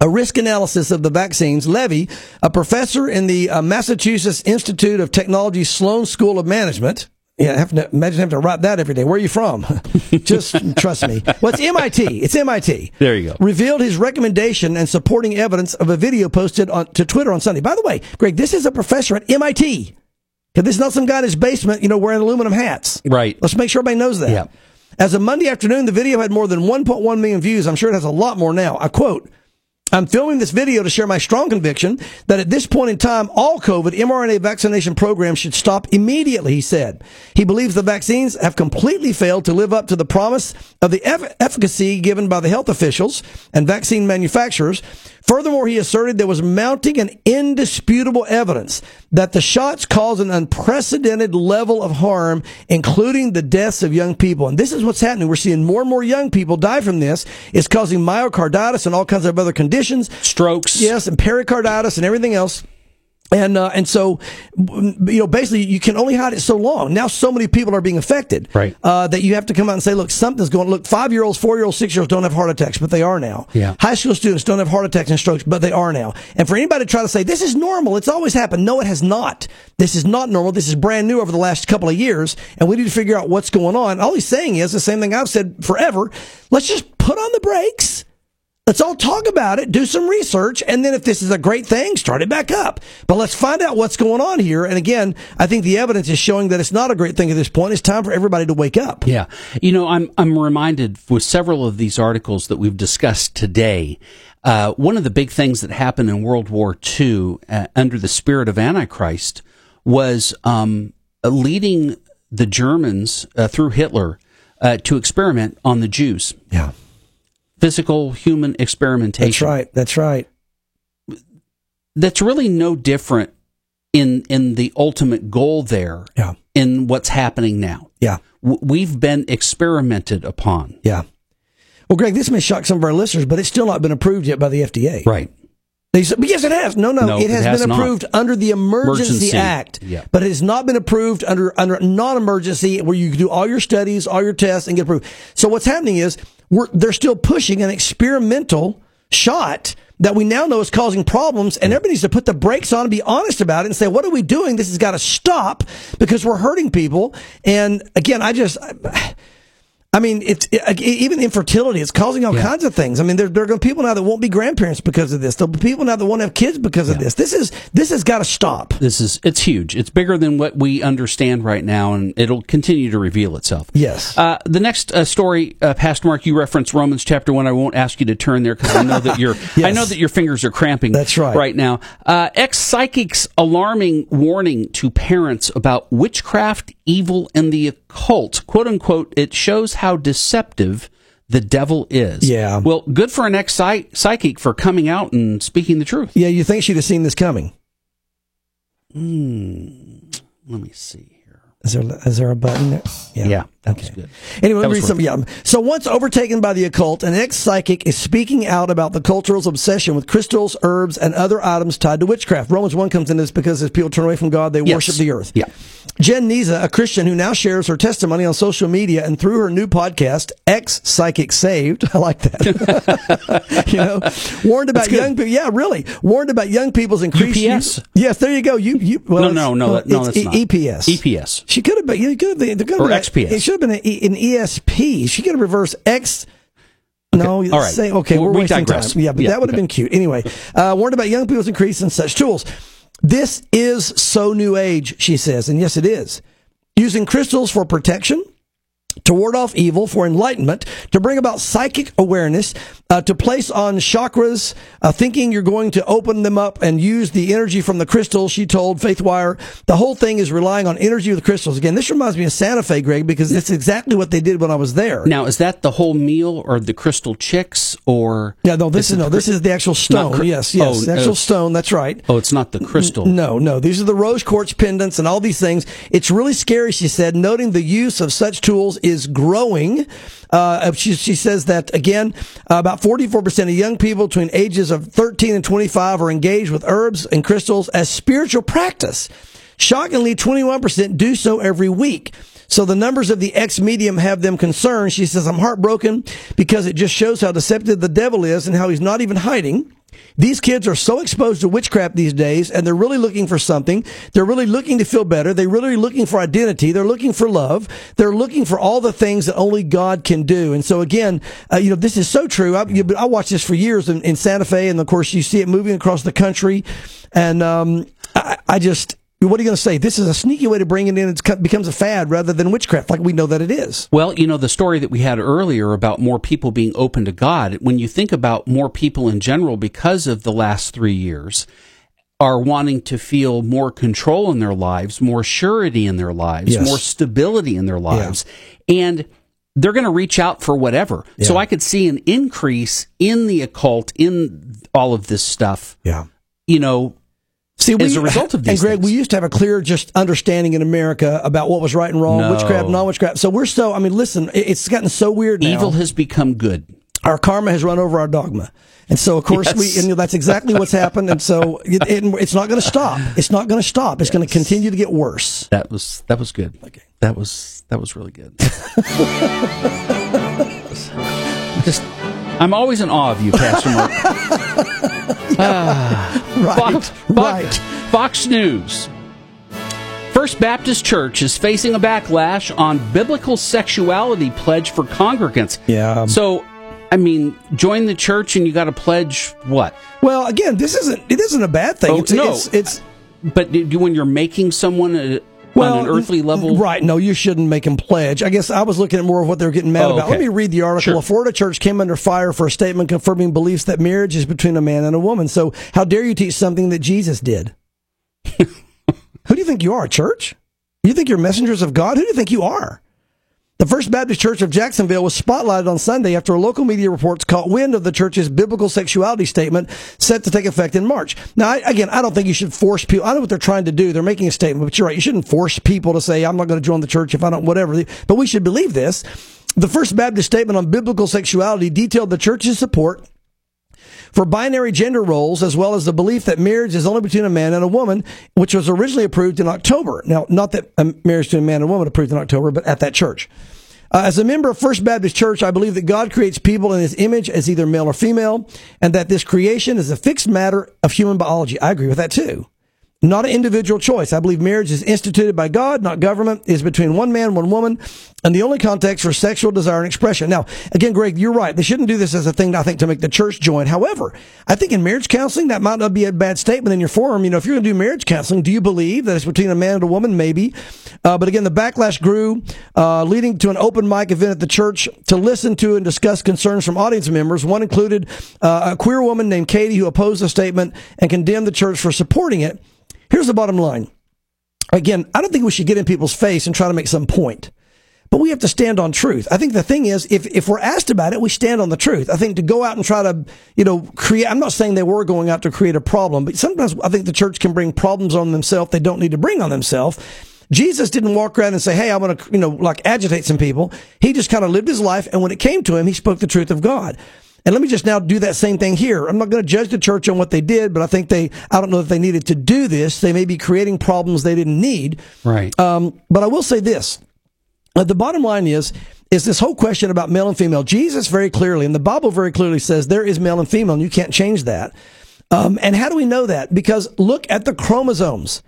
a risk analysis of the vaccines, Levi, a professor in the uh, Massachusetts Institute of Technology Sloan School of Management. Yeah, have to imagine having to write that every day. Where are you from? Just trust me. Well, it's MIT. It's MIT. There you go. Revealed his recommendation and supporting evidence of a video posted on, to Twitter on Sunday. By the way, Greg, this is a professor at MIT. This is not some guy in his basement, you know, wearing aluminum hats. Right. Let's make sure everybody knows that. Yeah. As of Monday afternoon, the video had more than 1.1 million views. I'm sure it has a lot more now. I quote, I'm filming this video to share my strong conviction that at this point in time, all COVID mRNA vaccination programs should stop immediately, he said. He believes the vaccines have completely failed to live up to the promise of the eff- efficacy given by the health officials and vaccine manufacturers. Furthermore, he asserted there was mounting and indisputable evidence that the shots cause an unprecedented level of harm, including the deaths of young people. And this is what's happening. We're seeing more and more young people die from this. It's causing myocarditis and all kinds of other conditions. Strokes. Yes, and pericarditis and everything else. And uh, and so, you know, basically, you can only hide it so long. Now, so many people are being affected, Right. Uh, that you have to come out and say, look, something's going. Look, five year olds, four year olds, six year olds don't have heart attacks, but they are now. Yeah. High school students don't have heart attacks and strokes, but they are now. And for anybody to try to say this is normal, it's always happened. No, it has not. This is not normal. This is brand new over the last couple of years, and we need to figure out what's going on. All he's saying is the same thing I've said forever. Let's just put on the brakes. Let's all talk about it, do some research, and then if this is a great thing, start it back up. But let's find out what's going on here. And again, I think the evidence is showing that it's not a great thing at this point. It's time for everybody to wake up. Yeah. You know, I'm, I'm reminded with several of these articles that we've discussed today. Uh, one of the big things that happened in World War II uh, under the spirit of Antichrist was um, leading the Germans uh, through Hitler uh, to experiment on the Jews. Yeah. Physical human experimentation. That's right. That's right. That's really no different in in the ultimate goal there Yeah. in what's happening now. Yeah. W- We've been experimented upon. Yeah. Well, Greg, this may shock some of our listeners, but it's still not been approved yet by the FDA. Right. They said, but yes, it has. No, no, No, it has, it has been not. approved under the Emergency, Emergency. Act, Yeah. but it has not been approved under under non-emergency, where you can do all your studies, all your tests, and get approved. So what's happening is they're still pushing an experimental shot that we now know is causing problems, and everybody needs to put the brakes on and be honest about it and say, what are we doing? This has got to stop because we're hurting people. And again, I just. I, I mean, it's it, even infertility. It's causing all Yeah. kinds of things. I mean, there, there are going to people now that won't be grandparents because of this. There'll be people now that won't have kids because of this. This is this has got to stop. This is it's huge. It's bigger than what we understand right now, and it'll continue to reveal itself. Yes. Uh, the next uh, story, uh, Pastor Mark, you referenced Romans chapter one. I won't ask you to turn there because I know that your I know that your fingers are cramping. That's right. Right now, uh, ex psychic's alarming warning to parents about witchcraft, evil, and the occult. "Quote unquote." It shows how deceptive. The devil is. Yeah. Well, good for an ex psychic for coming out and speaking the truth. Yeah, you think she'd have seen this coming? Hmm. Let me see here. Is there is there a button there? Yeah, that was good. Anyway, let me read some. Yeah. So once overtaken by the occult, an ex psychic is speaking out about the cultural's obsession with crystals, herbs, and other items tied to witchcraft. Romans 1 comes into this because as people turn away from God, they Yes. worship the earth. Yeah. Jenn Nizza, a Christian who now shares her testimony on social media and through her new podcast, Ex Psychic Saved. I like that. you know, warned about young people. Yeah, really. Warned about young people's increased UPS? Yes, there you go. You, you, well, No, no, no, well, that- no, that's not. E- EPS. EPS. She could have been. You could have been. could have Or been XPS. Should have been an, ESP. She could have reversed X. No, All right. say okay. We- We're we wasting digress. time. Yeah, but Yeah, that would have okay. been cute. Anyway, uh, warned about young people's increase in such tools. This is so new age, she says, and yes, it is. Using crystals for protection, to ward off evil, for enlightenment, to bring about psychic awareness, uh, to place on chakras, uh, thinking you're going to open them up and use the energy from the crystals, she told FaithWire. The whole thing is relying on energy of the crystals. Again, this reminds me of Santa Fe, Greg, because it's exactly what they did when I was there. Now, is that the whole meal or the crystal chicks or? yeah, no, this is, no, this is the actual stone. cr- yes, yes, Oh, the actual uh, stone. That's right. Oh, it's not the crystal. No, no. These are the rose quartz pendants and all these things. It's really scary, she said, noting the use of such tools is growing. Uh, she, she says that, again, uh, about 44% of young people between ages of 13 and 25 are engaged with herbs and crystals as spiritual practice. Shockingly, 21% do so every week. So the numbers of the ex medium have them concerned. She says, I'm heartbroken because it just shows how deceptive the devil is and how he's not even hiding. These kids are so exposed to witchcraft these days and they're really looking for something. They're really looking to feel better. They're really looking for identity. They're looking for love. They're looking for all the things that only God can do. And so again, uh, you know, this is so true. I, you, I watched this for years in, in Santa Fe and of course you see it moving across the country. And, um, I, I just, what are you going to say? This is a sneaky way to bring it in. It becomes a fad rather than witchcraft, like we know that it is. Well, you know, the story that we had earlier about more people being open to God, when you think about more people in general, because of the last three years, are wanting to feel more control in their lives, more surety in their lives, Yes. more stability in their lives. And they're going to reach out for whatever. So I could see an increase in the occult, in all of this stuff, Yeah. you know, See, we, as a result of and Greg, things. we used to have a clear just understanding in America about what was right and wrong, No. witchcraft, non-witchcraft. So we're so. I mean, listen, it's gotten so weird now. evil has become good. our karma has run over our dogma. And so, of course, Yes. we, and you know, that's exactly what's happened. And so it, it, it's not going to stop. It's not going to stop. It's going to continue to get worse. That was that was good. Okay. That was that was really good. Just, I'm always in awe of you, Pastor Mark. Right. Fox, right. Fox News. First Baptist Church is facing a backlash on biblical sexuality pledge for congregants. Yeah. So, I mean, join the church and you got to pledge what? Well, again, this isn't, it isn't a bad thing. Oh, it's, no. it's, it's, But when you're making someone uh well, on an earthly level, Right. No, you shouldn't make them pledge. I guess I was looking at more of what they were getting mad Oh, about. okay. Let me read the article. Sure. A Florida church came under fire for a statement confirming beliefs that marriage is between a man and a woman. So how dare you teach something that Jesus did? Who do you think you are, church? You think you're messengers of God? Who do you think you are? The First Baptist Church of Jacksonville was spotlighted on Sunday after local media reports caught wind of the church's biblical sexuality statement set to take effect in March. Now, I, again, I don't think you should force people. I know what they're trying to do. They're making a statement, but you're right. You shouldn't force people to say, I'm not going to join the church if I don't, whatever. But we should believe this. The First Baptist statement on biblical sexuality detailed the church's support for binary gender roles, as well as the belief that marriage is only between a man and a woman, which was originally approved in October. Now, not that marriage between a man and a woman approved in October, but at that church. Uh, as a member of First Baptist Church, I believe that God creates people in His image as either male or female, and that this creation is a fixed matter of human biology. I agree with that too. Not an individual choice. I believe marriage is instituted by God, not government. Is between one man, one woman, and the only context for sexual desire and expression. Now, again, Greg, you're right. They shouldn't do this as a thing, I think, to make the church join. However, I think in marriage counseling, that might not be a bad statement in your forum. You know, if you're going to do marriage counseling, do you believe that it's between a man and a woman? Maybe. Uh, but again, the backlash grew, uh, leading to an open mic event at the church to listen to and discuss concerns from audience members. One included uh, a queer woman named Katie who opposed the statement and condemned the church for supporting it. Here's the bottom line. Again, I don't think we should get in people's face and try to make some point. But we have to stand on truth. I think the thing is, if, if we're asked about it, we stand on the truth. I think to go out and try to, you know, create, I'm not saying they were going out to create a problem, but sometimes I think the church can bring problems on themselves they don't need to bring on themselves. Jesus didn't walk around and say, Hey, I'm going to, you know, like agitate some people. He just kind of lived his life. And when it came to him, he spoke the truth of God. And let me just now do that same thing here. I'm not going to judge the church on what they did, but I think they, I don't know if they needed to do this. They may be creating problems they didn't need. right? Um, but I will say this. Uh, the bottom line is, is this whole question about male and female. Jesus very clearly, and the Bible very clearly says there is male and female, and you can't change that. Um, and how do we know that? Because look at the chromosomes.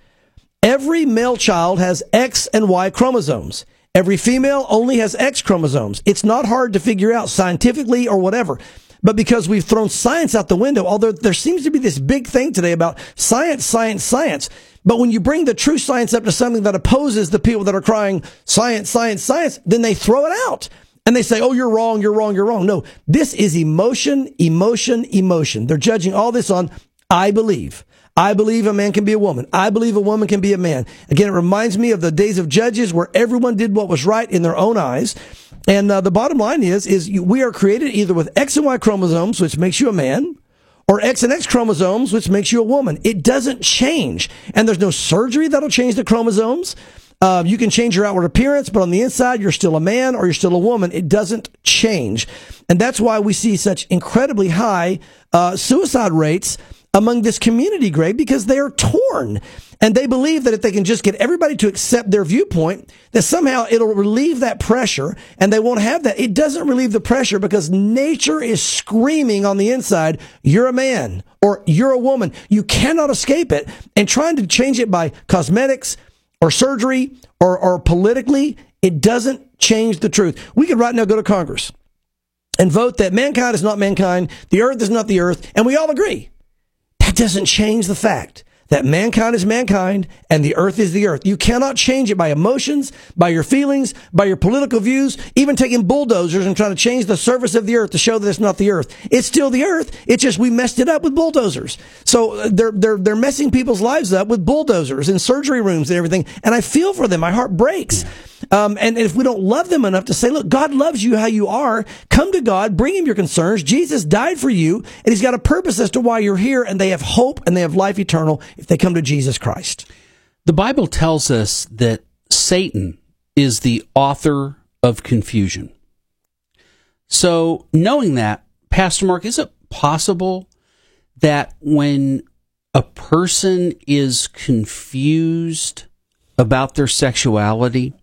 Every male child has X and Y chromosomes. Every female only has X chromosomes. It's not hard to figure out scientifically or whatever. But because we've thrown science out the window, although there seems to be this big thing today about science, science, science. But when you bring the true science up to something that opposes the people that are crying science, science, science, then they throw it out. And they say, oh, you're wrong, you're wrong, you're wrong. No, this is emotion, emotion, emotion. They're judging all this on, I believe. I believe a man can be a woman. I believe a woman can be a man. Again, it reminds me of the days of judges where everyone did what was right in their own eyes. And uh, the bottom line is, is we are created either with X and Y chromosomes, which makes you a man, or X and X chromosomes, which makes you a woman. It doesn't change. And there's no surgery that'll change the chromosomes. Uh, you can change your outward appearance, but on the inside, you're still a man or you're still a woman. It doesn't change. And that's why we see such incredibly high uh, suicide rates among this community, Greg, because they are torn. And they believe that if they can just get everybody to accept their viewpoint, that somehow it'll relieve that pressure and they won't have that. It doesn't relieve the pressure because nature is screaming on the inside, you're a man or you're a woman. You cannot escape it. And trying to change it by cosmetics or surgery or, or politically, it doesn't change the truth. We could right now go to Congress and vote that mankind is not mankind, the earth is not the earth, and we all agree. That doesn't change the fact that mankind is mankind and the earth is the earth. You cannot change it by emotions, by your feelings, by your political views, even taking bulldozers and trying to change the surface of the earth to show that it's not the earth. It's still the earth. It's just we messed it up with bulldozers. So uh, they're they're they're messing people's lives up with bulldozers in surgery rooms and everything. And I feel for them. My heart breaks. Um, and if we don't love them enough to say, look, God loves you how you are, come to God, bring him your concerns. Jesus died for you, and he's got a purpose as to why you're here, and they have hope and they have life eternal if they come to Jesus Christ. The Bible tells us that Satan is the author of confusion. So, knowing that, Pastor Mark, is it possible that when a person is confused about their sexuality,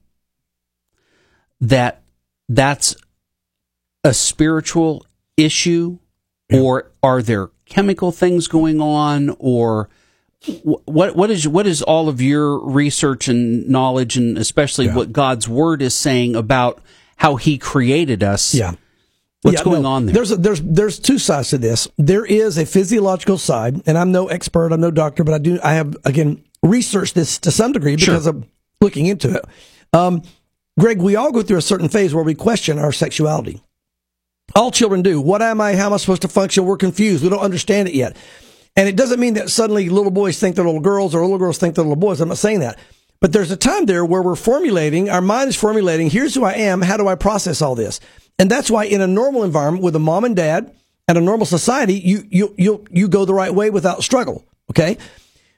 that that's a spiritual issue, or are there chemical things going on, or what what is what is all of your research and knowledge, and especially Yeah. what God's Word is saying about how He created us? Yeah. What's Yeah, going no, on there? There's a, there's there's two sides to this. There is a physiological side, and I'm no expert, I'm no doctor, but I do I have again researched this to some degree because I'm looking into it. Um, Greg, we all go through a certain phase where we question our sexuality. All children do. What am I? How am I supposed to function? We're confused. We don't understand it yet. And it doesn't mean that suddenly little boys think they're little girls or little girls think they're little boys. I'm not saying that. But there's a time there where we're formulating, our mind is formulating, here's who I am, how do I process all this? And that's why in a normal environment with a mom and dad and a normal society, you, you, you, you go the right way without struggle. Okay.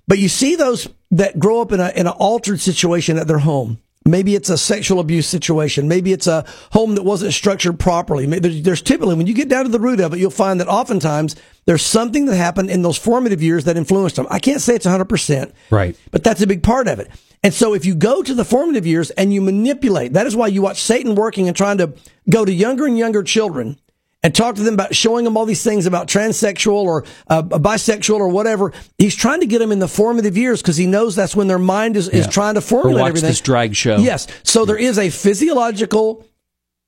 But you see those that grow up in a, in an altered situation at their home. Maybe it's a sexual abuse situation. Maybe it's a home that wasn't structured properly. There's, typically, when you get down to the root of it, you'll find that oftentimes there's something that happened in those formative years that influenced them. I can't say it's 100%. Right. But that's a big part of it. And so if you go to the formative years and you manipulate, that is why you watch Satan working and trying to go to younger and younger children and talk to them about showing them all these things about transsexual or uh, bisexual or whatever. He's trying to get them in the formative years because he knows that's when their mind is, is trying to Or formulate watch everything. this drag show. Yes. So there is a physiological,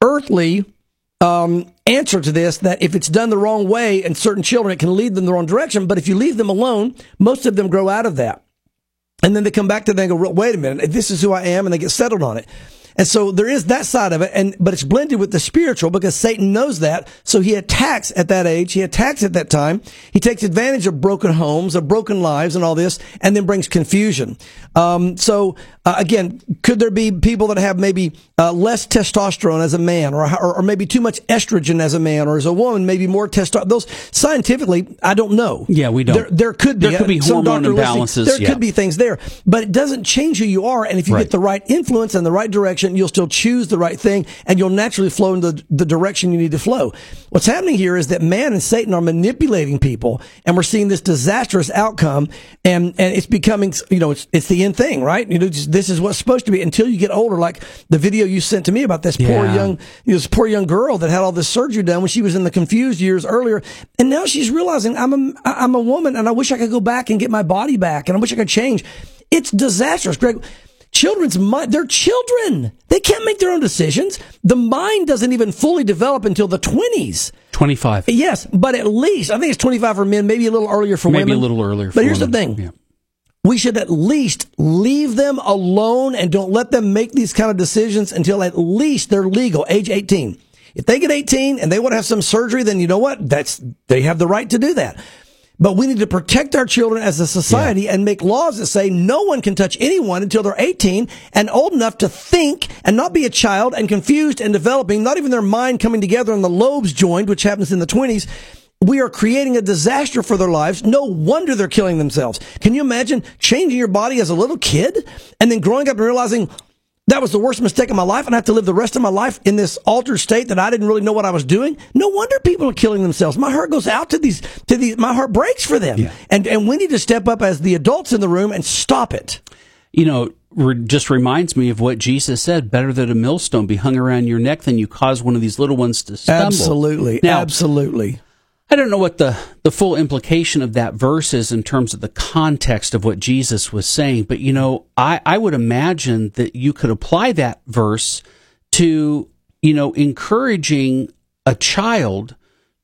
earthly um, answer to this that if it's done the wrong way and certain children, it can lead them the wrong direction. But if you leave them alone, most of them grow out of that. And then they come back to them and go, wait a minute, this is who I am, and they get settled on it. And so there is that side of it, and but it's blended with the spiritual because Satan knows that. So he attacks at that age, he attacks at that time. He takes advantage of broken homes, of broken lives, and all this, and then brings confusion. Um, so uh, again, could there be people that have maybe uh, less testosterone as a man, or, or or maybe too much estrogen as a man, or as a woman, maybe more testosterone? Those scientifically, I don't know. Yeah, we don't. There, there could be There could be hormone imbalances, There yeah. could be things there, but it doesn't change who you are. And if you Right. get the right influence and the right direction, you'll still choose the right thing and you'll naturally flow in the, the direction you need to flow. What's happening here is that man and Satan are manipulating people and we're seeing this disastrous outcome and, and it's becoming, you know, it's, it's the end thing, right? You know, just, this is what's supposed to be until you get older, like the video you sent to me about this poor young, you know, this poor young girl that had all this surgery done when she was in the confused years earlier. And now she's realizing I'm a, I'm a woman and I wish I could go back and get my body back and I wish I could change. It's disastrous, Greg. Children's mind, they're children. They can't make their own decisions. The mind doesn't even fully develop until the 20s. 25. Yes, but at least, I think it's 25 for men, maybe a little earlier for Maybe women. Maybe a little earlier. For women. But here's the thing Yeah. we should at least leave them alone and don't let them make these kind of decisions until at least they're legal, age 18. If they get 18 and they want to have some surgery, then you know what? That's, they have the right to do that. But we need to protect our children as a society and make laws that say no one can touch anyone until they're 18 and old enough to think and not be a child and confused and developing, not even their mind coming together and the lobes joined, which happens in the 20s. We are creating a disaster for their lives. No wonder they're killing themselves. Can you imagine changing your body as a little kid and then growing up and realizing that was the worst mistake of my life and I have to live the rest of my life in this altered state that I didn't really know what I was doing? No wonder people are killing themselves. My heart goes out to these, to these, my heart breaks for them. Yeah. And, and we need to step up as the adults in the room and stop it. You know, just reminds me of what Jesus said better that a millstone be hung around your neck than you cause one of these little ones to stumble. Absolutely. Now, absolutely. I don't know what the, the full implication of that verse is in terms of the context of what Jesus was saying, but you know, I, I would imagine that you could apply that verse to, you know, encouraging a child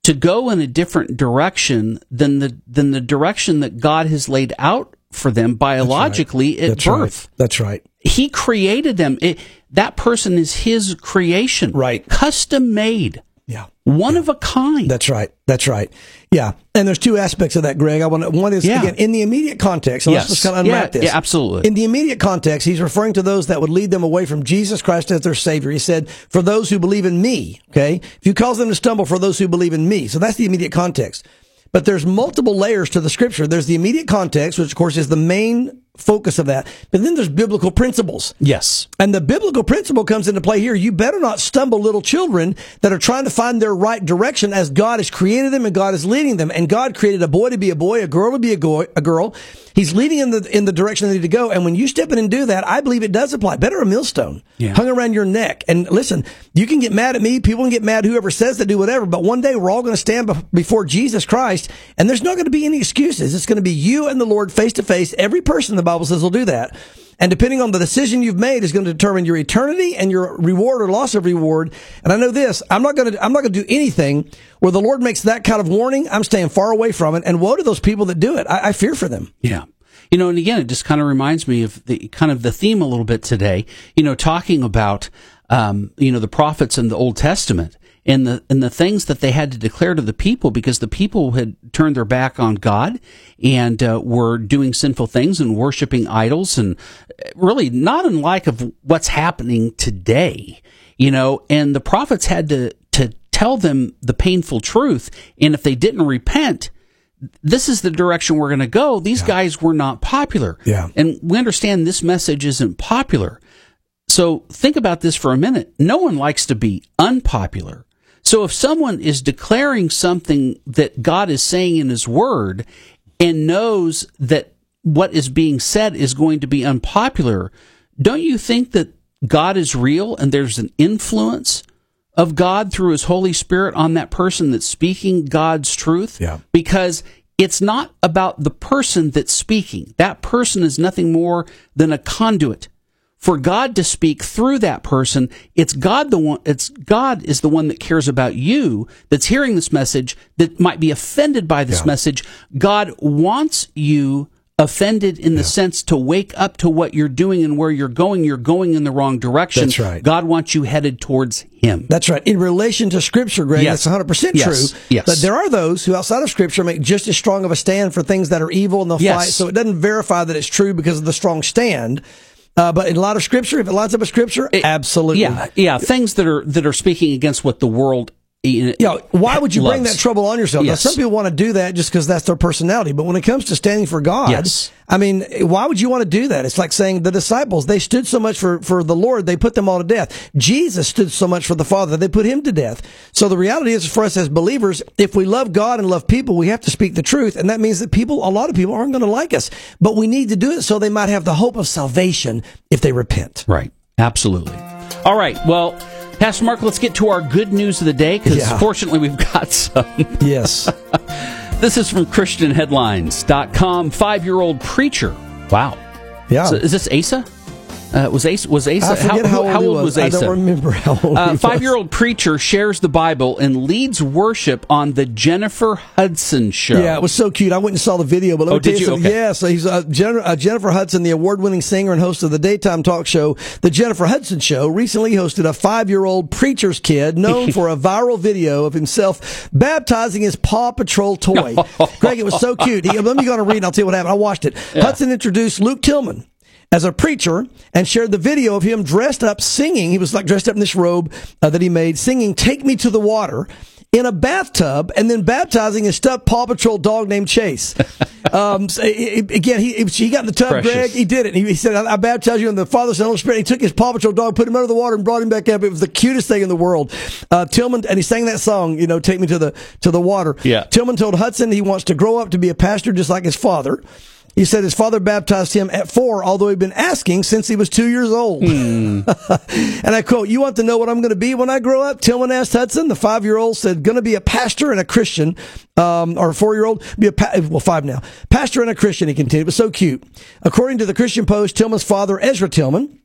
to go in a different direction than the than the direction that God has laid out for them biologically at That's birth. right. That's right. He created them. It, that person is his creation. Right. Custom made. Yeah. One of a kind. That's right. That's right. Yeah. And there's two aspects of that, Greg. I want to, one is, Yeah. again, in the immediate context. So Yes. let's just kind of unwrap Yeah, this. yeah, absolutely. In the immediate context, he's referring to those that would lead them away from Jesus Christ as their Savior. He said, for those who believe in me, okay? If you cause them to stumble, for those who believe in me. So that's the immediate context. But there's multiple layers to the scripture. There's the immediate context, which of course is the main focus of that. But then there's biblical principles. Yes. And the biblical principle comes into play here. You better not stumble little children that are trying to find their right direction as God has created them and God is leading them. And God created a boy to be a boy, a girl to be a, go- a girl. He's leading in the in the direction they need to go. And when you step in and do that, I believe it does apply. Better a millstone Yeah. hung around your neck. And listen, you can get mad at me. People can get mad. Whoever says to do whatever. But one day we're all going to stand bef- before Jesus Christ, and there's not going to be any excuses. It's going to be you and the Lord face to face. Every person the Bible says will do that. And depending on the decision you've made is going to determine your eternity and your reward or loss of reward. And I know this, I'm not going to, I'm not going to do anything where the Lord makes that kind of warning. I'm staying far away from it. And woe to those people that do it. I, I fear for them. Yeah. You know, and again, it just kind of reminds me of the kind of the theme a little bit today, you know, talking about, um, you know, the prophets in the Old Testament and the, and the things that they had to declare to the people because the people had turned their back on God and uh, were doing sinful things and worshiping idols and uh, really not unlike of what's happening today, you know, and the prophets had to, to tell them the painful truth. And if they didn't repent, this is the direction we're going to go. These guys were not popular. Yeah. And we understand this message isn't popular. So think about this for a minute. No one likes to be unpopular. So if someone is declaring something that God is saying in his word and knows that what is being said is going to be unpopular, don't you think that God is real and there's an influence of God through his Holy Spirit on that person that's speaking God's truth? Yeah. Because it's not about the person that's speaking. That person is nothing more than a conduit for God to speak through that person. It's God the one, it's God is the one that cares about you that's hearing this message that might be offended by this Yeah. message. God wants you offended in the sense to wake up to what you're doing and where you're going. You're going in the wrong direction. That's right. God wants you headed towards Him. That's right. In relation to Scripture, Greg, Yes. that's 100% Yes. true. Yes. But there are those who, outside of Scripture, make just as strong of a stand for things that are evil and they'll Yes. fight. So it doesn't verify that it's true because of the strong stand. Uh, but in a lot of Scripture, if it lines up with Scripture, absolutely. Yeah, yeah, things that are that are speaking against what the world. You Yeah, why would you bring that trouble on yourself? Yes. Now, some people want to do that just because that's their personality. But when it comes to standing for God, Yes. I mean, why would you want to do that? It's like saying the disciples, they stood so much for, for the Lord, they put them all to death. Jesus stood so much for the Father, they put him to death. So the reality is for us as believers, if we love God and love people, we have to speak the truth. And that means that people, a lot of people aren't going to like us, but we need to do it so they might have the hope of salvation if they repent. Right. Absolutely. All right. Well, Pastor Mark, let's get to our good news of the day because Yeah. fortunately we've got some. Yes. this is from ChristianHeadlines.com. Five year old preacher. Wow. Yeah. So is this Asa? Uh, was Asa? Was Asa? I forget how, how old, was I Asa? don't remember how old he Uh, was. Five year old preacher shares the Bible and leads worship on the Jennifer Hudson show. Yeah, it was so cute. I went and saw the video, but let Oh, me tell did you you? something. Okay. Yeah, so he's uh, Jen- uh, Jennifer Hudson, the award-winning singer and host of the daytime talk show, The Jennifer Hudson Show, recently hosted a five-year-old preacher's kid known for a viral video of himself baptizing his Paw Patrol toy. Greg, it was so cute. He, let me go on and read, and I'll tell you what happened. I watched it. Hudson introduced Luke Tillman as a preacher and shared the video of him dressed up singing. He was like dressed up in this robe uh, that he made, singing "Take Me to the Water." In a bathtub, and then baptizing his stuffed Paw Patrol dog named Chase. um, so, i- again, he he got in the tub, Precious. Greg. He did it. He, he said, I, "I baptize you in the Father, Son, and Holy Spirit." He took his Paw Patrol dog, put him under the water, and brought him back up. It was the cutest thing in the world. Uh, Tillman, and he sang that song, you know, "Take Me to the to the Water." Yeah. Tillman told Hudson he wants to grow up to be a pastor just like his father. He said his father baptized him at four, although he'd been asking since he was two years old. and I quote, You want to know what I'm going to be when I grow up? Tillman asked Hudson. The five year old said, Going to be a pastor and a Christian, um, or four year old, be a, pa- well, five now. Pastor and a Christian, he continued. It was so cute. According to the Christian Post, Tillman's father, Ezra Tillman,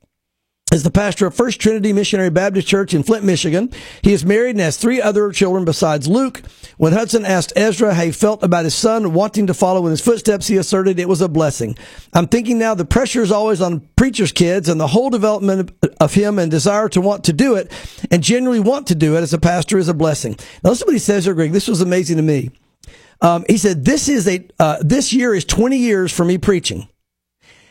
is the pastor of First Trinity Missionary Baptist Church in Flint, Michigan. He is married and has three other children besides Luke. When Hudson asked Ezra how he felt about his son wanting to follow in his footsteps, he asserted it was a blessing. I'm thinking now the pressure is always on preachers' kids and the whole development of him and desire to want to do it and genuinely want to do it as a pastor is a blessing. Now listen to what he says here, Greg. This was amazing to me. Um, he said, this is a, uh, this year is 20 years for me preaching.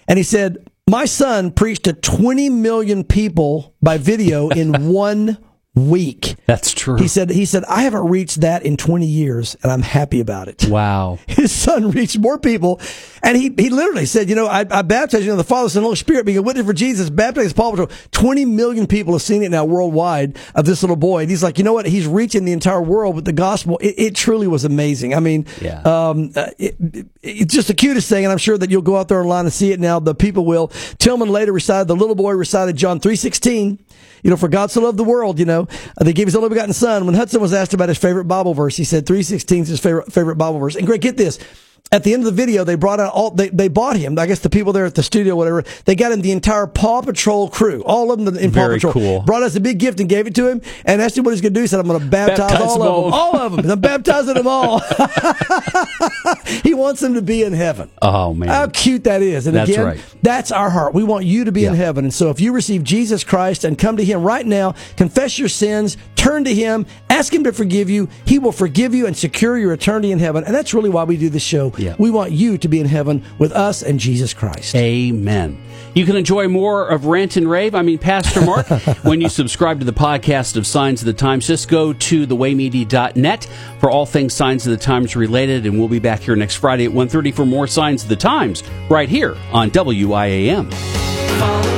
And he said, My son preached to 20 million people by video in one week. That's true. He said, he said, I haven't reached that in 20 years and I'm happy about it. wow. His son reached more people. And he, he literally said, you know, I, I baptize you know the Father, Son, and Holy Spirit, being a witness for Jesus, baptized Paw Patrol. 20 million people have seen it now worldwide of this little boy. And he's like, you know what? He's reaching the entire world with the gospel. It, it truly was amazing. I mean, Yeah. um, uh, it, it- it's just the cutest thing. And I'm sure that you'll go out there online and see it now. The people will. Tillman later recited, the little boy recited John 316. You know, for God so loved the world, you know, uh, they gave his only begotten son. When Hudson was asked about his favorite Bible verse, he said 316 is his favorite, favorite Bible verse. And Greg, get this. At the end of the video, they brought out all, they, they bought him. I guess the people there at the studio, whatever, they got him the entire Paw Patrol crew, all of them in Paw Very Patrol. cool. Brought us a big gift and gave it to him and asked him what he's going to do. He said, I'm going to baptize, Baptize all them of them. all. All of them. I'm baptizing them all. he wants them to be in heaven. Oh, man. How cute that is. And That's again, right. that's our heart. We want you to be in heaven. And so if you receive Jesus Christ and come to him right now, confess your sins, turn to him, ask him to forgive you, he will forgive you and secure your eternity in heaven. And that's really why we do this show. Yeah. We want you to be in heaven with us and Jesus Christ. Amen. You can enjoy more of Rant and Rave. I mean, Pastor Mark, when you subscribe to the podcast of Signs of the Times, just go to thewaymedia.net for all things Signs of the Times related, and we'll be back here next Friday at 1.30 for more Signs of the Times right here on WIAM.